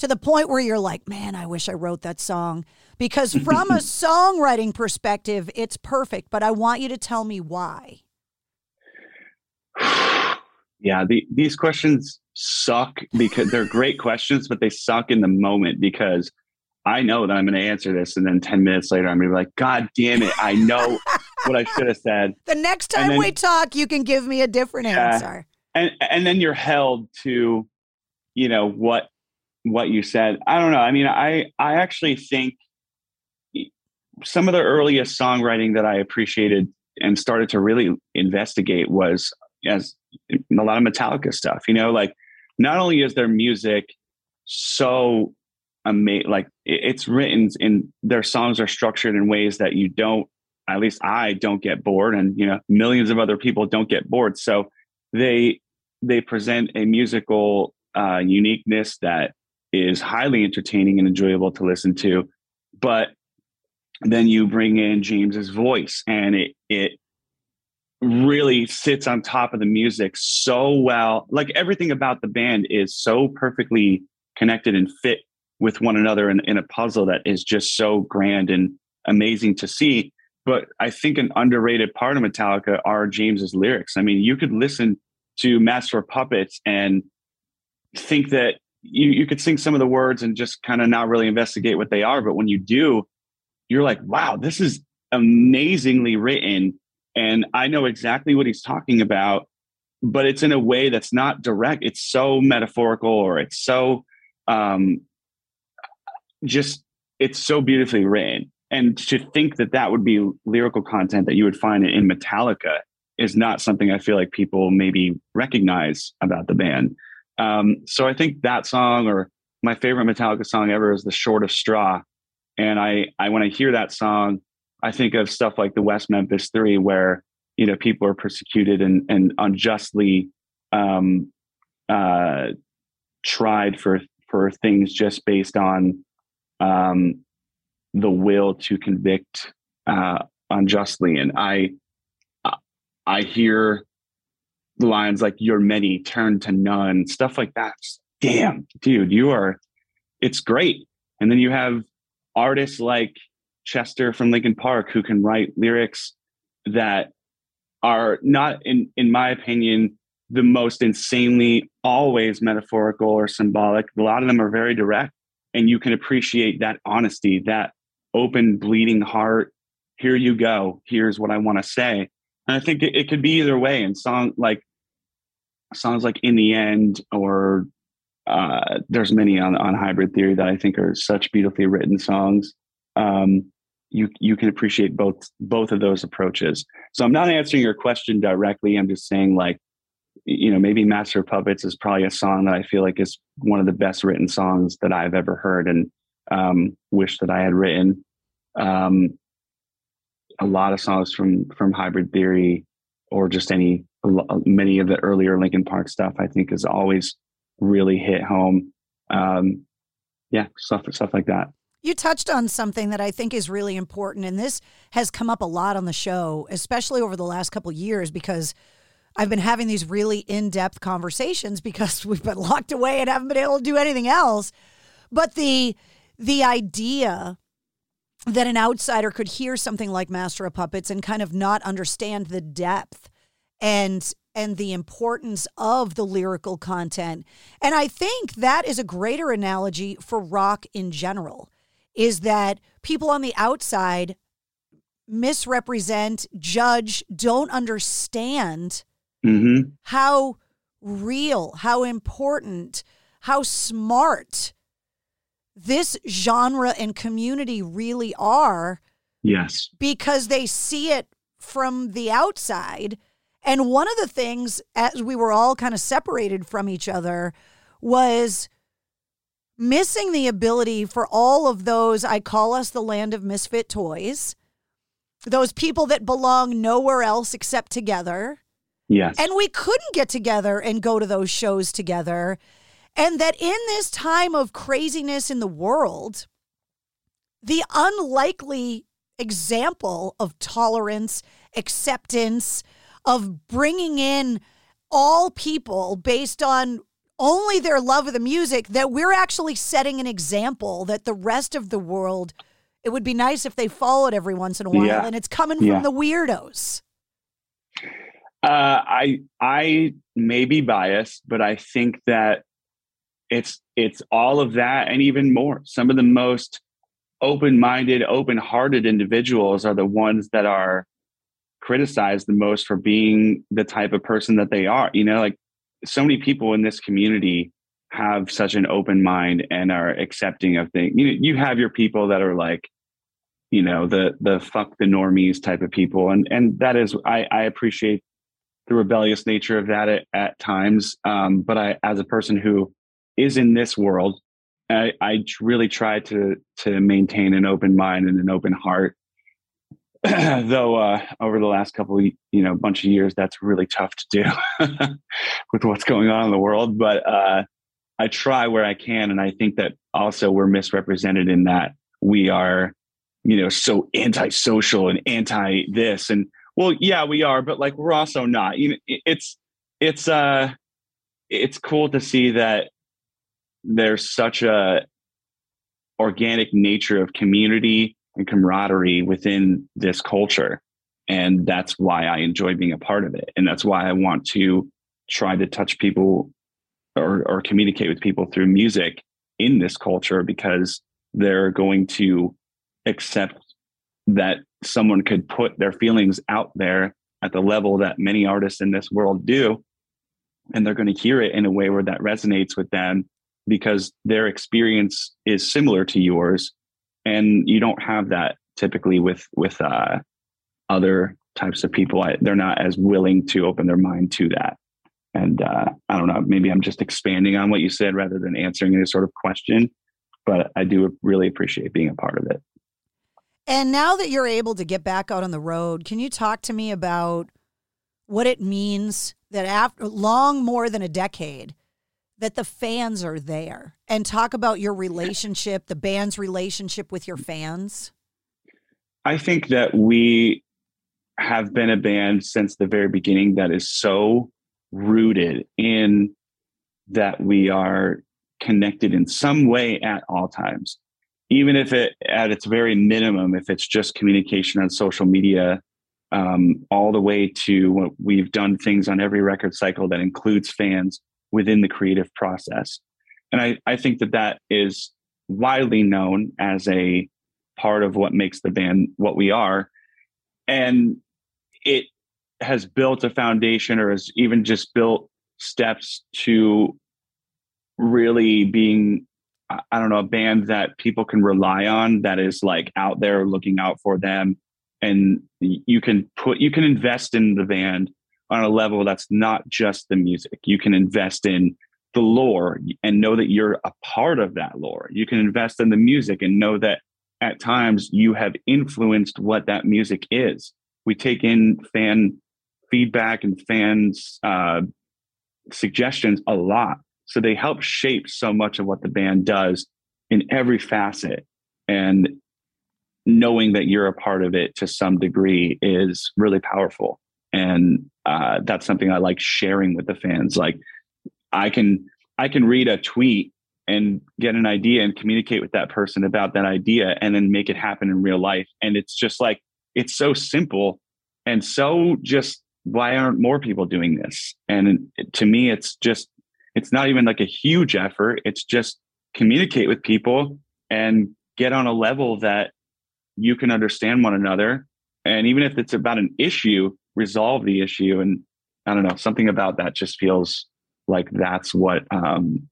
to the point where you're like, man, I wish I wrote that song. Because from a songwriting perspective, it's perfect, but I want you to tell me why. Yeah, the, these questions suck because they're great questions, but they suck in the moment because I know that I'm going to answer this, and then ten minutes later, I'm going to be like, "God damn it! I know what I should have said." The next time then, we talk, you can give me a different answer. And and then you're held to, you know, what what you said. I don't know. I mean, I I actually think some of the earliest songwriting that I appreciated and started to really investigate was as a lot of Metallica stuff. You know, like not only is their music so amazing, like it's written in their songs are structured in ways that you don't, at least I don't get bored, and you know, millions of other people don't get bored. So they they present a musical uh, uniqueness that is highly entertaining and enjoyable to listen to. But then you bring in James's voice and it it really sits on top of the music so well. Like everything about the band is so perfectly connected and fit with one another in, in a puzzle that is just so grand and amazing to see. But I think an underrated part of Metallica are James's lyrics. I mean, you could listen to Master Puppets and think that you, you could sing some of the words and just kind of not really investigate what they are. But when you do, you're like, wow, this is amazingly written. And I know exactly what he's talking about, but it's in a way that's not direct. It's so metaphorical or it's so um, just, it's so beautifully written. And to think that that would be lyrical content that you would find in Metallica is not something I feel like people maybe recognize about the band. Um, so I think that song or my favorite Metallica song ever is "The Shortest Straw," and I, I when I hear that song, I think of stuff like the West Memphis Three, where you know people are persecuted and and unjustly um, uh, tried for for things just based on um, the will to convict uh, unjustly, and I I hear lines like "Your many turn to none," stuff like that. Damn, dude, you are. It's great. And then you have artists like Chester from Linkin Park who can write lyrics that are not, in in my opinion, the most insanely always metaphorical or symbolic. A lot of them are very direct, and you can appreciate that honesty, that open, bleeding heart. Here you go. Here's what I want to say. And I think it, it could be either way. And song like songs like in the end or uh, there's many on, on hybrid theory that i think are such beautifully written songs um, you you can appreciate both both of those approaches so i'm not answering your question directly i'm just saying like you know maybe master of puppets is probably a song that i feel like is one of the best written songs that i've ever heard and um, wish that i had written um, a lot of songs from from hybrid theory or just any many of the earlier Linkin Park stuff, I think, has always really hit home. Um, yeah, stuff stuff like that. You touched on something that I think is really important, and this has come up a lot on the show, especially over the last couple years, because I've been having these really in-depth conversations because we've been locked away and haven't been able to do anything else. But the the idea that an outsider could hear something like Master of Puppets and kind of not understand the depth and and the importance of the lyrical content. And I think that is a greater analogy for rock in general is that people on the outside misrepresent, judge, don't understand mm-hmm. how real, how important, how smart this genre and community really are. Yes. Because they see it from the outside and one of the things, as we were all kind of separated from each other, was missing the ability for all of those, I call us the land of misfit toys, those people that belong nowhere else except together. Yes. And we couldn't get together and go to those shows together. And that in this time of craziness in the world, the unlikely example of tolerance, acceptance, of bringing in all people based on only their love of the music, that we're actually setting an example that the rest of the world, it would be nice if they followed every once in a while. Yeah. And it's coming Yeah. from the weirdos. Uh, I I may be biased, but I think that it's it's all of that and even more. Some of the most open-minded, open-hearted individuals are the ones that are criticized the most for being the type of person that they are. You know, like so many people in this community have such an open mind and are accepting of things. You know, you have your people that are like, you know, the the fuck the normies type of people, and and that is I I appreciate the rebellious nature of that at, at times. Um, but I, as a person who is in this world, I, I really try to to maintain an open mind and an open heart. Though uh, over the last couple of you know bunch of years, that's really tough to do with what's going on in the world. But uh, I try where I can, and I think that also we're misrepresented in that we are, you know, so antisocial and anti this and well, yeah, we are, but like we're also not. You know, it's it's uh it's cool to see that there's such a organic nature of community and camaraderie within this culture. And that's why I enjoy being a part of it. And that's why I want to try to touch people or, or communicate with people through music in this culture because they're going to accept that someone could put their feelings out there at the level that many artists in this world do and they're going to hear it in a way where that resonates with them because their experience is similar to yours and you don't have that typically with with uh, other types of people. I, they're not as willing to open their mind to that. And uh, i don't know maybe i'm just expanding on what you said rather than answering any sort of question but i do really appreciate being a part of it. And now that you're able to get back out on the road, can you talk to me about what it means that after long more than a decade that the fans are there and talk about your relationship, the band's relationship with your fans? I think that we have been a band since the very beginning that is so rooted in that we are connected in some way at all times. Even if it, at its very minimum, if it's just communication on social media, um, all the way to what we've done things on every record cycle that includes fans within the creative process. And I, I think that that is widely known as a part of what makes the band what we are. And it has built a foundation or has even just built steps to really being I- don't know, a band that people can rely on that is like out there looking out for them. And you can put, you can invest in the band on a level that's not just the music. You can invest in the lore and know that you're a part of that lore. You can invest in the music and know that at times you have influenced what that music is. We take in fan feedback and fans' uh, suggestions a lot. So they help shape so much of what the band does in every facet. And knowing that you're a part of it to some degree is really powerful. And uh, that's something I like sharing with the fans. Like I can I can read a tweet and get an idea and communicate with that person about that idea and then make it happen in real life. And it's just like it's so simple and so just why aren't more people doing this? And to me, it's just it's not even like a huge effort. It's just communicate with people and get on a level that you can understand one another. And even if it's about an issue, resolve the issue. And I don't know, something about that just feels like that's what um,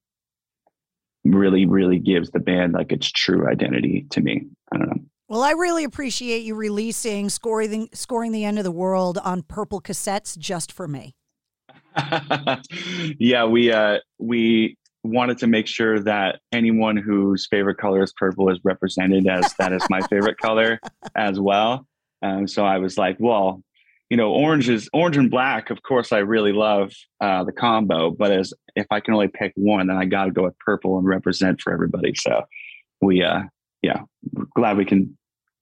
really, really gives the band like its true identity to me. I don't know. Well, I really appreciate you releasing scoring scoring the end of the world on purple cassettes just for me. yeah, we uh we wanted to make sure that anyone whose favorite color is purple is represented as that is my favorite color as well. Um, so I was like, well, you know, orange is orange and black. Of course, I really love uh, the combo, but as if I can only pick one, then I got to go with purple and represent for everybody. So we, uh, yeah, glad we can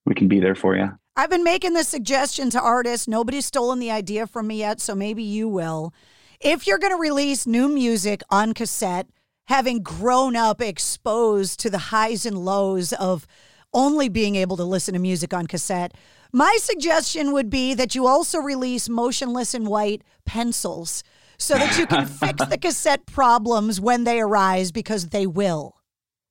we can be there for you. I've been making this suggestion to artists. Nobody's stolen the idea from me yet, so maybe you will. If you're going to release new music on cassette, having grown up exposed to the highs and lows of only being able to listen to music on cassette, my suggestion would be that you also release motionless in white pencils so that you can fix the cassette problems when they arise because they will.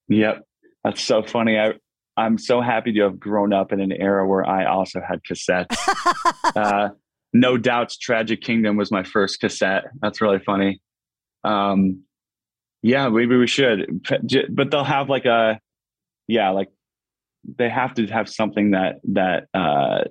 Yep. That's so funny. I I'm so happy to have grown up in an era where I also had cassettes. uh, no doubts, Tragic Kingdom was my first cassette. That's really funny. Um, yeah, maybe we should, but they'll have like a, yeah, like they have to have something that that uh,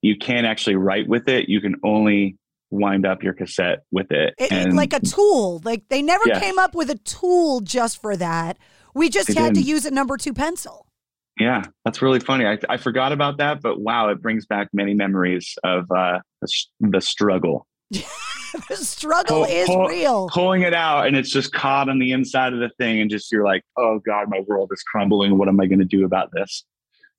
you can't actually write with it. You can only wind up your cassette with it, it and, like a tool. Like they never yes. came up with a tool just for that. We just they had didn't. to use a number two pencil. Yeah, that's really funny. I, I forgot about that, but wow, it brings back many memories of uh, the, the struggle. the struggle pull, is pull, real. Pulling it out, and it's just caught on the inside of the thing, and just you're like, oh god, my world is crumbling. What am I going to do about this?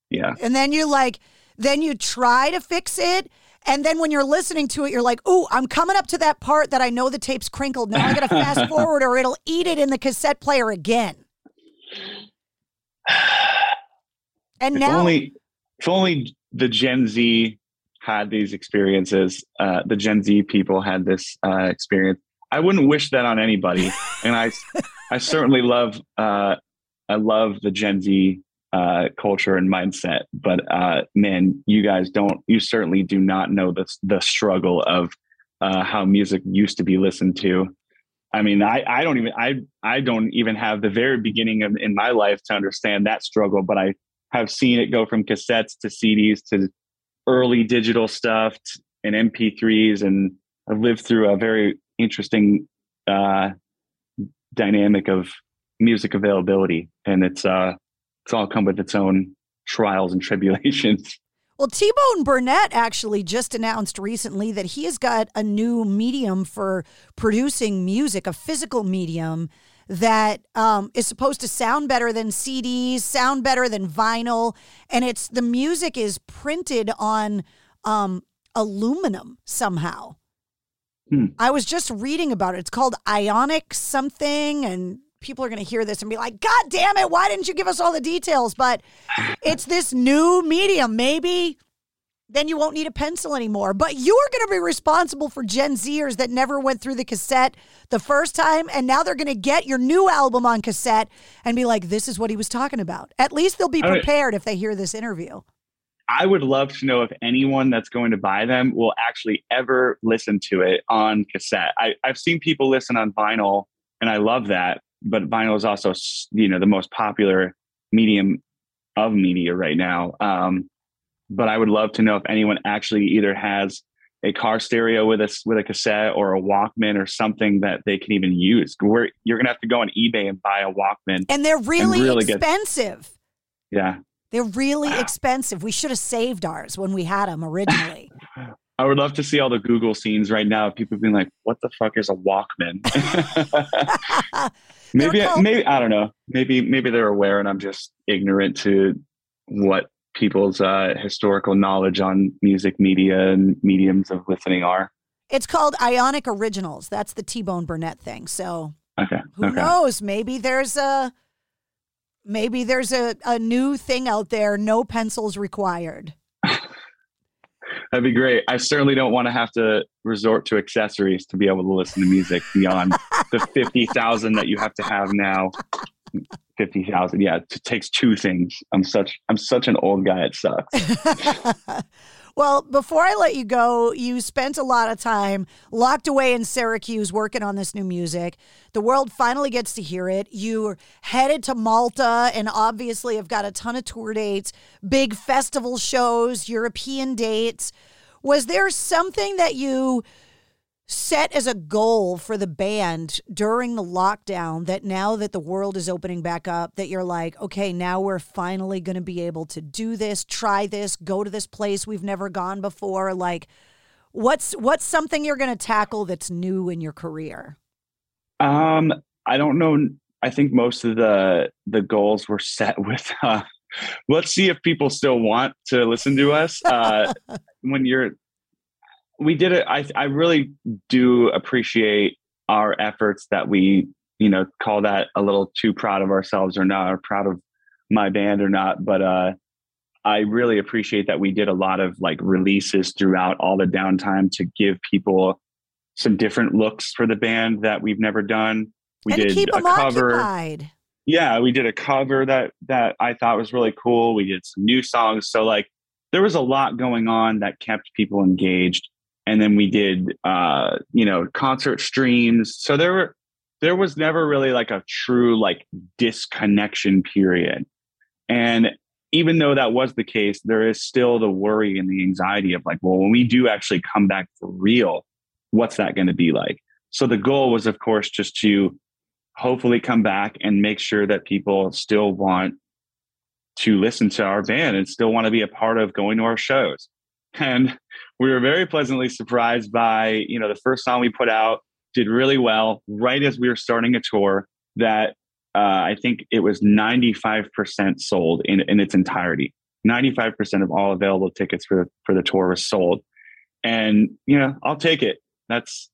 Yeah. And then you like, then you try to fix it. And then when you're listening to it, you're like, "Oh, I'm coming up to that part that I know the tape's crinkled. Now I got to fast forward, or it'll eat it in the cassette player again." And if now, only if only the Gen Z had these experiences, uh, the Gen Z people had this uh, experience. I wouldn't wish that on anybody, and I, I certainly love, uh, I love the Gen Z uh, culture and mindset. But uh, man, you guys don't, you certainly do not know the the struggle of uh, how music used to be listened to. I mean, I, I don't even I I don't even have the very beginning of in my life to understand that struggle, but I have seen it go from cassettes to CDs to early digital stuff and MP3s, and I've lived through a very interesting uh, dynamic of music availability, and it's uh, it's all come with its own trials and tribulations. Well, T Bone Burnett actually just announced recently that he has got a new medium for producing music, a physical medium that um, is supposed to sound better than CDs, sound better than vinyl, and it's the music is printed on um, aluminum somehow. Hmm. I was just reading about it. It's called Ionic something, and people are going to hear this and be like, "God damn it! Why didn't you give us all the details?" But it's this new medium. Maybe then you won't need a pencil anymore. But you're going to be responsible for Gen Zers that never went through the cassette the first time, and now they're going to get your new album on cassette and be like, this is what he was talking about. At least they'll be prepared if they hear this interview. I would love to know if anyone that's going to buy them will actually ever listen to it on cassette. I, I've seen people listen on vinyl, and I love that. But vinyl is also, you know, the most popular medium of media right now. Um, but I would love to know if anyone actually either has a car stereo with a with a cassette or a Walkman or something that they can even use. Where you're gonna have to go on eBay and buy a Walkman, and they're really, and really expensive. Yeah, they're really expensive. We should have saved ours when we had them originally. I would love to see all the Google scenes right now. People being like, "What the fuck is a Walkman?" maybe, called- maybe I don't know. Maybe, maybe they're aware, and I'm just ignorant to what people's uh, historical knowledge on music media and mediums of listening are. It's called Ionic Originals. That's the T Bone Burnett thing. So okay, who okay. knows? Maybe there's a maybe there's a, a new thing out there. No pencils required. That'd be great. I certainly don't want to have to resort to accessories to be able to listen to music beyond the fifty thousand that you have to have now fifty thousand. Yeah, it takes two things. I'm such I'm such an old guy. It sucks. well, before I let you go, you spent a lot of time locked away in Syracuse working on this new music. The world finally gets to hear it. You're headed to Malta, and obviously have got a ton of tour dates, big festival shows, European dates. Was there something that you set as a goal for the band during the lockdown that now that the world is opening back up that you're like okay now we're finally going to be able to do this try this go to this place we've never gone before like what's what's something you're going to tackle that's new in your career Um, I don't know. I think most of the the goals were set with. Uh, let's see if people still want to listen to us. Uh, when you're, we did it. I I really do appreciate our efforts that we you know call that a little too proud of ourselves or not, or proud of my band or not. But uh, I really appreciate that we did a lot of like releases throughout all the downtime to give people some different looks for the band that we've never done. We and did a cover. occupied Yeah, we did a cover that that I thought was really cool. We did some new songs. So like there was a lot going on that kept people engaged. And then we did uh, you know, concert streams. So there were there was never really like a true like disconnection period. And even though that was the case, there is still the worry and the anxiety of like, well, when we do actually come back for real, what's that going to be like? So the goal was, of course, just to hopefully come back and make sure that people still want to listen to our band and still want to be a part of going to our shows. And we were very pleasantly surprised by, you know, the first song we put out did really well right as we were starting a tour that uh, I think it was 95% sold in, in its entirety. 95% of all available tickets for, for the tour was sold. And, you know, I'll take it. That's,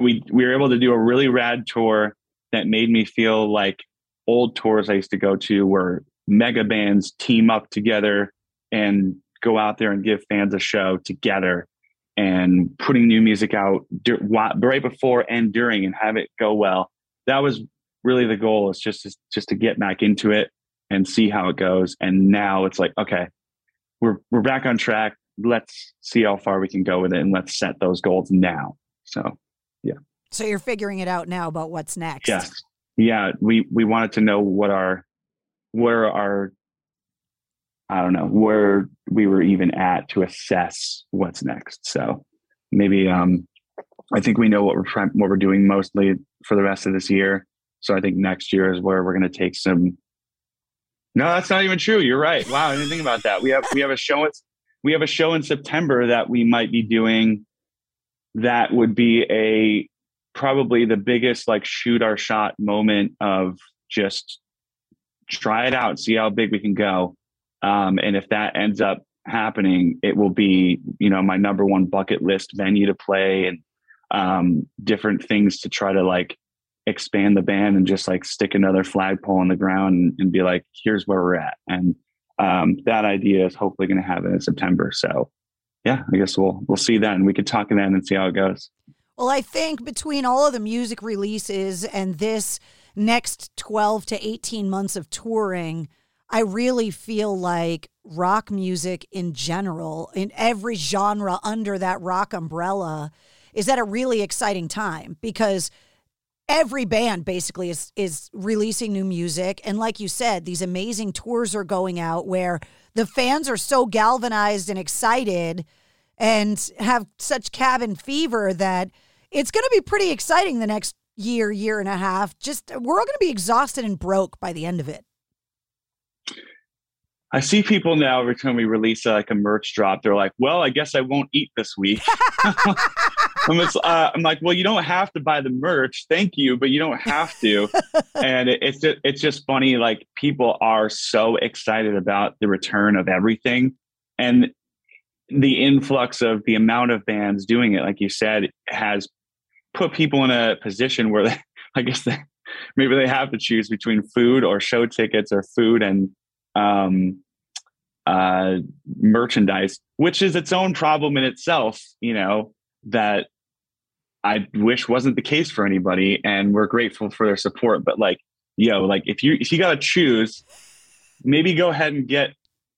we, we were able to do a really rad tour that made me feel like old tours I used to go to where mega bands team up together and go out there and give fans a show together and putting new music out right before and during and have it go well. That was really the goal is just just to get back into it and see how it goes. And now it's like, okay, we're we're back on track. Let's see how far we can go with it and let's set those goals now. So yeah. So you're figuring it out now about what's next. Yes. Yeah. We we wanted to know what our where our I don't know where we were even at to assess what's next. So maybe um I think we know what we're trying what we're doing mostly for the rest of this year. So I think next year is where we're going to take some. No, that's not even true. You're right. Wow, I didn't think about that. We have we have a show. We have a show in September that we might be doing. That would be a probably the biggest like shoot our shot moment of just try it out, see how big we can go. Um, and if that ends up happening, it will be you know my number one bucket list venue to play and um, different things to try to like expand the band and just like stick another flagpole on the ground and, and be like, here's where we're at. And um, that idea is hopefully going to happen in September. So yeah, I guess we'll we'll see then. We could talk then and see how it goes. Well, I think between all of the music releases and this next 12 to 18 months of touring, I really feel like rock music in general, in every genre under that rock umbrella, is at a really exciting time because every band basically is is releasing new music. And like you said these amazing tours are going out where the fans are so galvanized and excited and have such cabin fever that it's going to be pretty exciting the next year year and a half. Just we're all going to be exhausted and broke by the end of it I see people now every time we release uh, like a merch drop, they're like, "Well, I guess I won't eat this week." I'm, just, uh, I'm, like, "Well, you don't have to buy the merch, thank you, but you don't have to." and it, it's just, it's just funny. Like people are so excited about the return of everything, and the influx of the amount of bands doing it, like you said, has put people in a position where they, I guess they, maybe they have to choose between food or show tickets or food and um, uh, merchandise, which is its own problem in itself, you know, that I wish wasn't the case for anybody. And we're grateful for their support. But like, yo, like if you if you gotta choose, maybe go ahead and get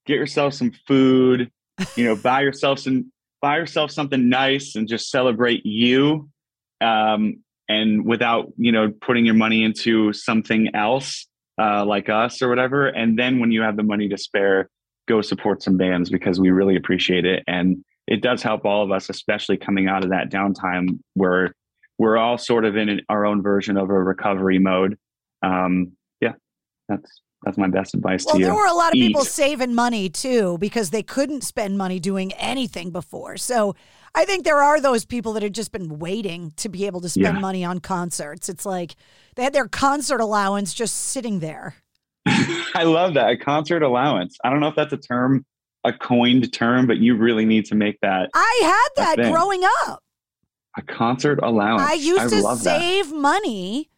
get yourself some food, you know, buy yourself some buy yourself something nice and just celebrate you. Um, and without, you know, putting your money into something else uh, like us or whatever. And then when you have the money to spare, go support some bands because we really appreciate it. And it does help all of us, especially coming out of that downtime where we're all sort of in our own version of a recovery mode. Um, yeah, that's that's my best advice well, to you. there were a lot of Eat. people saving money too because they couldn't spend money doing anything before. So I think there are those people that have just been waiting to be able to spend Yeah. money on concerts. It's like they had their concert allowance just sitting there. I love that a concert allowance. I don't know if that's a term, a coined term, but you really need to make that I had that growing up. a concert allowance. I used to love that. save money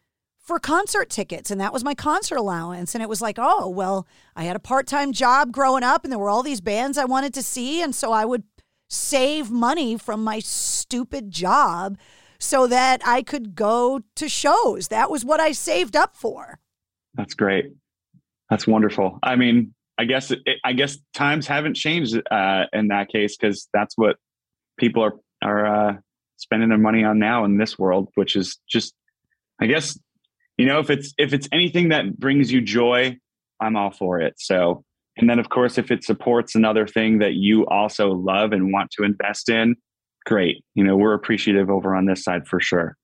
for concert tickets, and that was my concert allowance. And it was like, oh, well, I had a part time job growing up, and there were all these bands I wanted to see. And so I would save money from my stupid job so that I could go to shows. That was what I saved up for. That's great. That's wonderful. I mean, I guess it, I guess times haven't changed uh, in that case because that's what people are are uh, spending their money on now in this world, which is just, I guess, you know, if it's if it's anything that brings you joy, I'm all for it. So, and then of course, if it supports another thing that you also love and want to invest in, great. You know, we're appreciative over on this side for sure.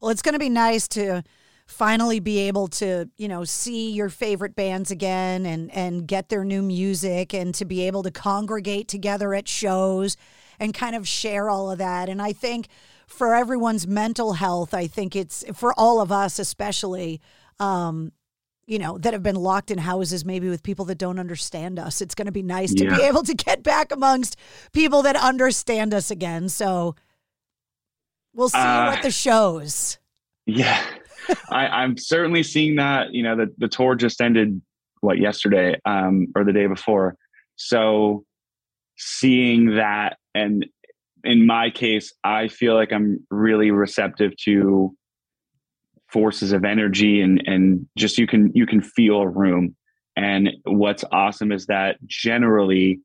Well, it's going to be nice to finally be able to, you know, see your favorite bands again and and get their new music and to be able to congregate together at shows and kind of share all of that. And I think for everyone's mental health, I think it's for all of us especially um you know, that have been locked in houses, maybe with people that don't understand us. It's going to be nice to be able to get back amongst people that understand us again. So we'll see Uh, at the shows. Yeah, I, I'm certainly seeing that. You know, the, the tour just ended what yesterday um, or the day before. So seeing that, and in my case, I feel like I'm really receptive to forces of energy and and just you can you can feel a room. And what's awesome is that generally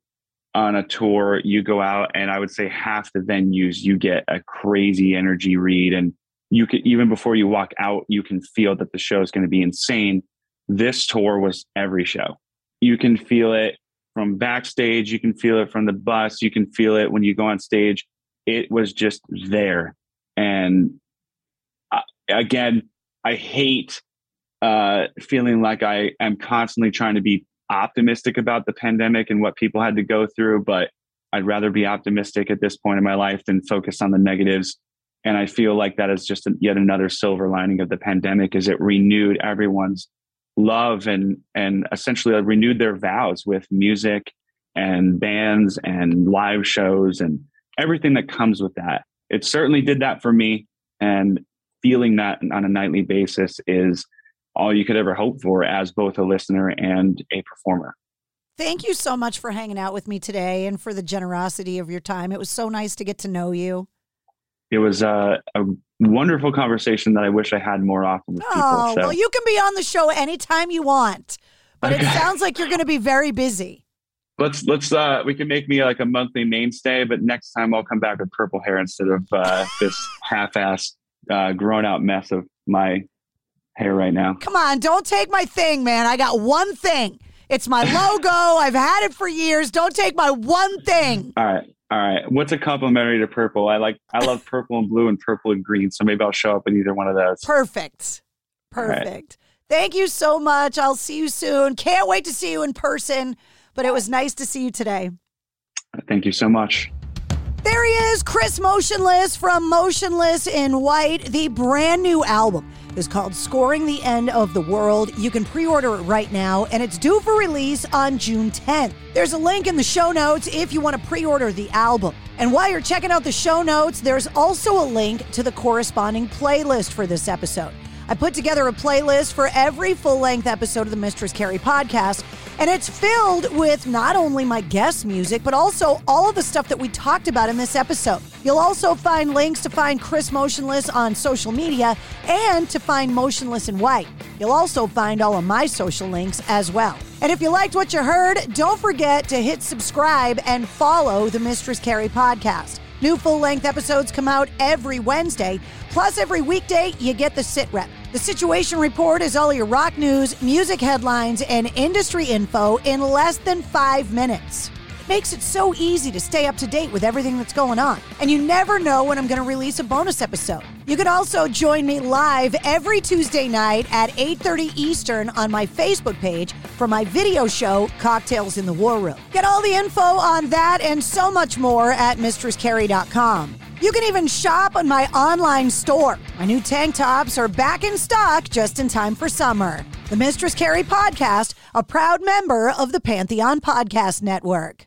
on a tour you go out and I would say half the venues you get a crazy energy read. And you can even before you walk out you can feel that the show is going to be insane. This tour was every show. You can feel it from backstage you can feel it from the bus you can feel it when you go on stage it was just there. And I, again i hate uh, feeling like i am constantly trying to be optimistic about the pandemic and what people had to go through but i'd rather be optimistic at this point in my life than focus on the negatives. And i feel like that is just yet another silver lining of the pandemic is it renewed everyone's love and and essentially renewed their vows with music and bands and live shows and everything that comes with that it certainly did that for me and feeling that on a nightly basis is all you could ever hope for as both a listener and a performer Thank you so much for hanging out with me today and for the generosity of your time. It was so nice to get to know you. it was uh, a wonderful conversation that i wish i had more often with people Oh, so well, you can be on the show anytime you want, but it sounds like you're going to be very busy. Let's let's uh we can make me like a monthly mainstay but next time i'll come back with purple hair instead of uh this half-ass uh grown out mess of my hair right now Come on, don't take my thing, man. I got one thing. It's my logo. I've had it for years. Don't take my one thing. all right all right what's a complimentary to purple i like i love purple and blue and purple and green so maybe i'll show up in either one of those Perfect. All right. Perfect. Thank you so much. I'll see you soon. Can't wait to see you in person, but it was nice to see you today. thank you so much There he is, Chris Motionless from Motionless in White. The brand new album is called Scoring the End of the World. You can pre order it right now, and it's due for release on June 10th. There's a link in the show notes if you want to pre order the album. And while you're checking out the show notes, there's also a link to the corresponding playlist for this episode. I put together a playlist for every full length episode of the Mistress Carrie podcast, and it's filled with not only my guest music, but also all of the stuff that we talked about in this episode. You'll also find links to find Chris Motionless on social media and to find Motionless in White. You'll also find all of my social links as well. And if you liked what you heard, don't forget to hit subscribe and follow the Mistress Carrie podcast. New full length episodes come out every Wednesday. Plus, every weekday, you get the sit rep. The Situation Report is all your rock news, music headlines, and industry info in less than five minutes. It makes it so easy to stay up to date with everything that's going on. And you never know when I'm going to release a bonus episode. You can also join me live every Tuesday night at 8:30 Eastern on my Facebook page for my video show Cocktails in the War Room. Get all the info on that and so much more at mistresscarrie.com. You can even shop on my online store. My new tank tops are back in stock just in time for summer. The Mistress Carrie Podcast, a proud member of the Pantheon Podcast Network.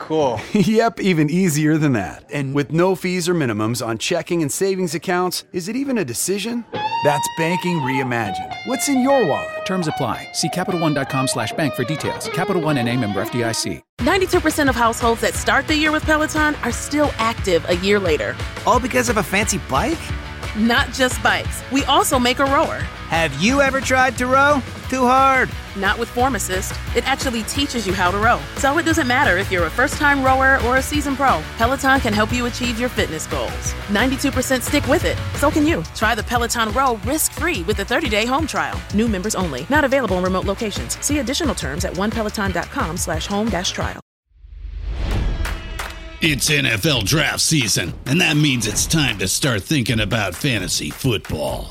Cool. yep, even easier than that. And with no fees or minimums on checking and savings accounts, is it even a decision? That's banking reimagined. What's in your wallet? Terms apply. See CapitalOne.com slash bank for details. Capital One and a member FDIC. 92% of households that start the year with Peloton are still active a year later. All because of a fancy bike? Not just bikes. We also make a rower. Have you ever tried to row? Too hard. Not with Form Assist. It actually teaches you how to row. So it doesn't matter if you're a first time rower or a seasoned pro. Peloton can help you achieve your fitness goals. 92% stick with it. So can you. Try the Peloton Row risk free with a 30 day home trial. New members only. Not available in remote locations. See additional terms at onepeloton.com slash home dash trial. It's NFL draft season, and that means it's time to start thinking about fantasy football.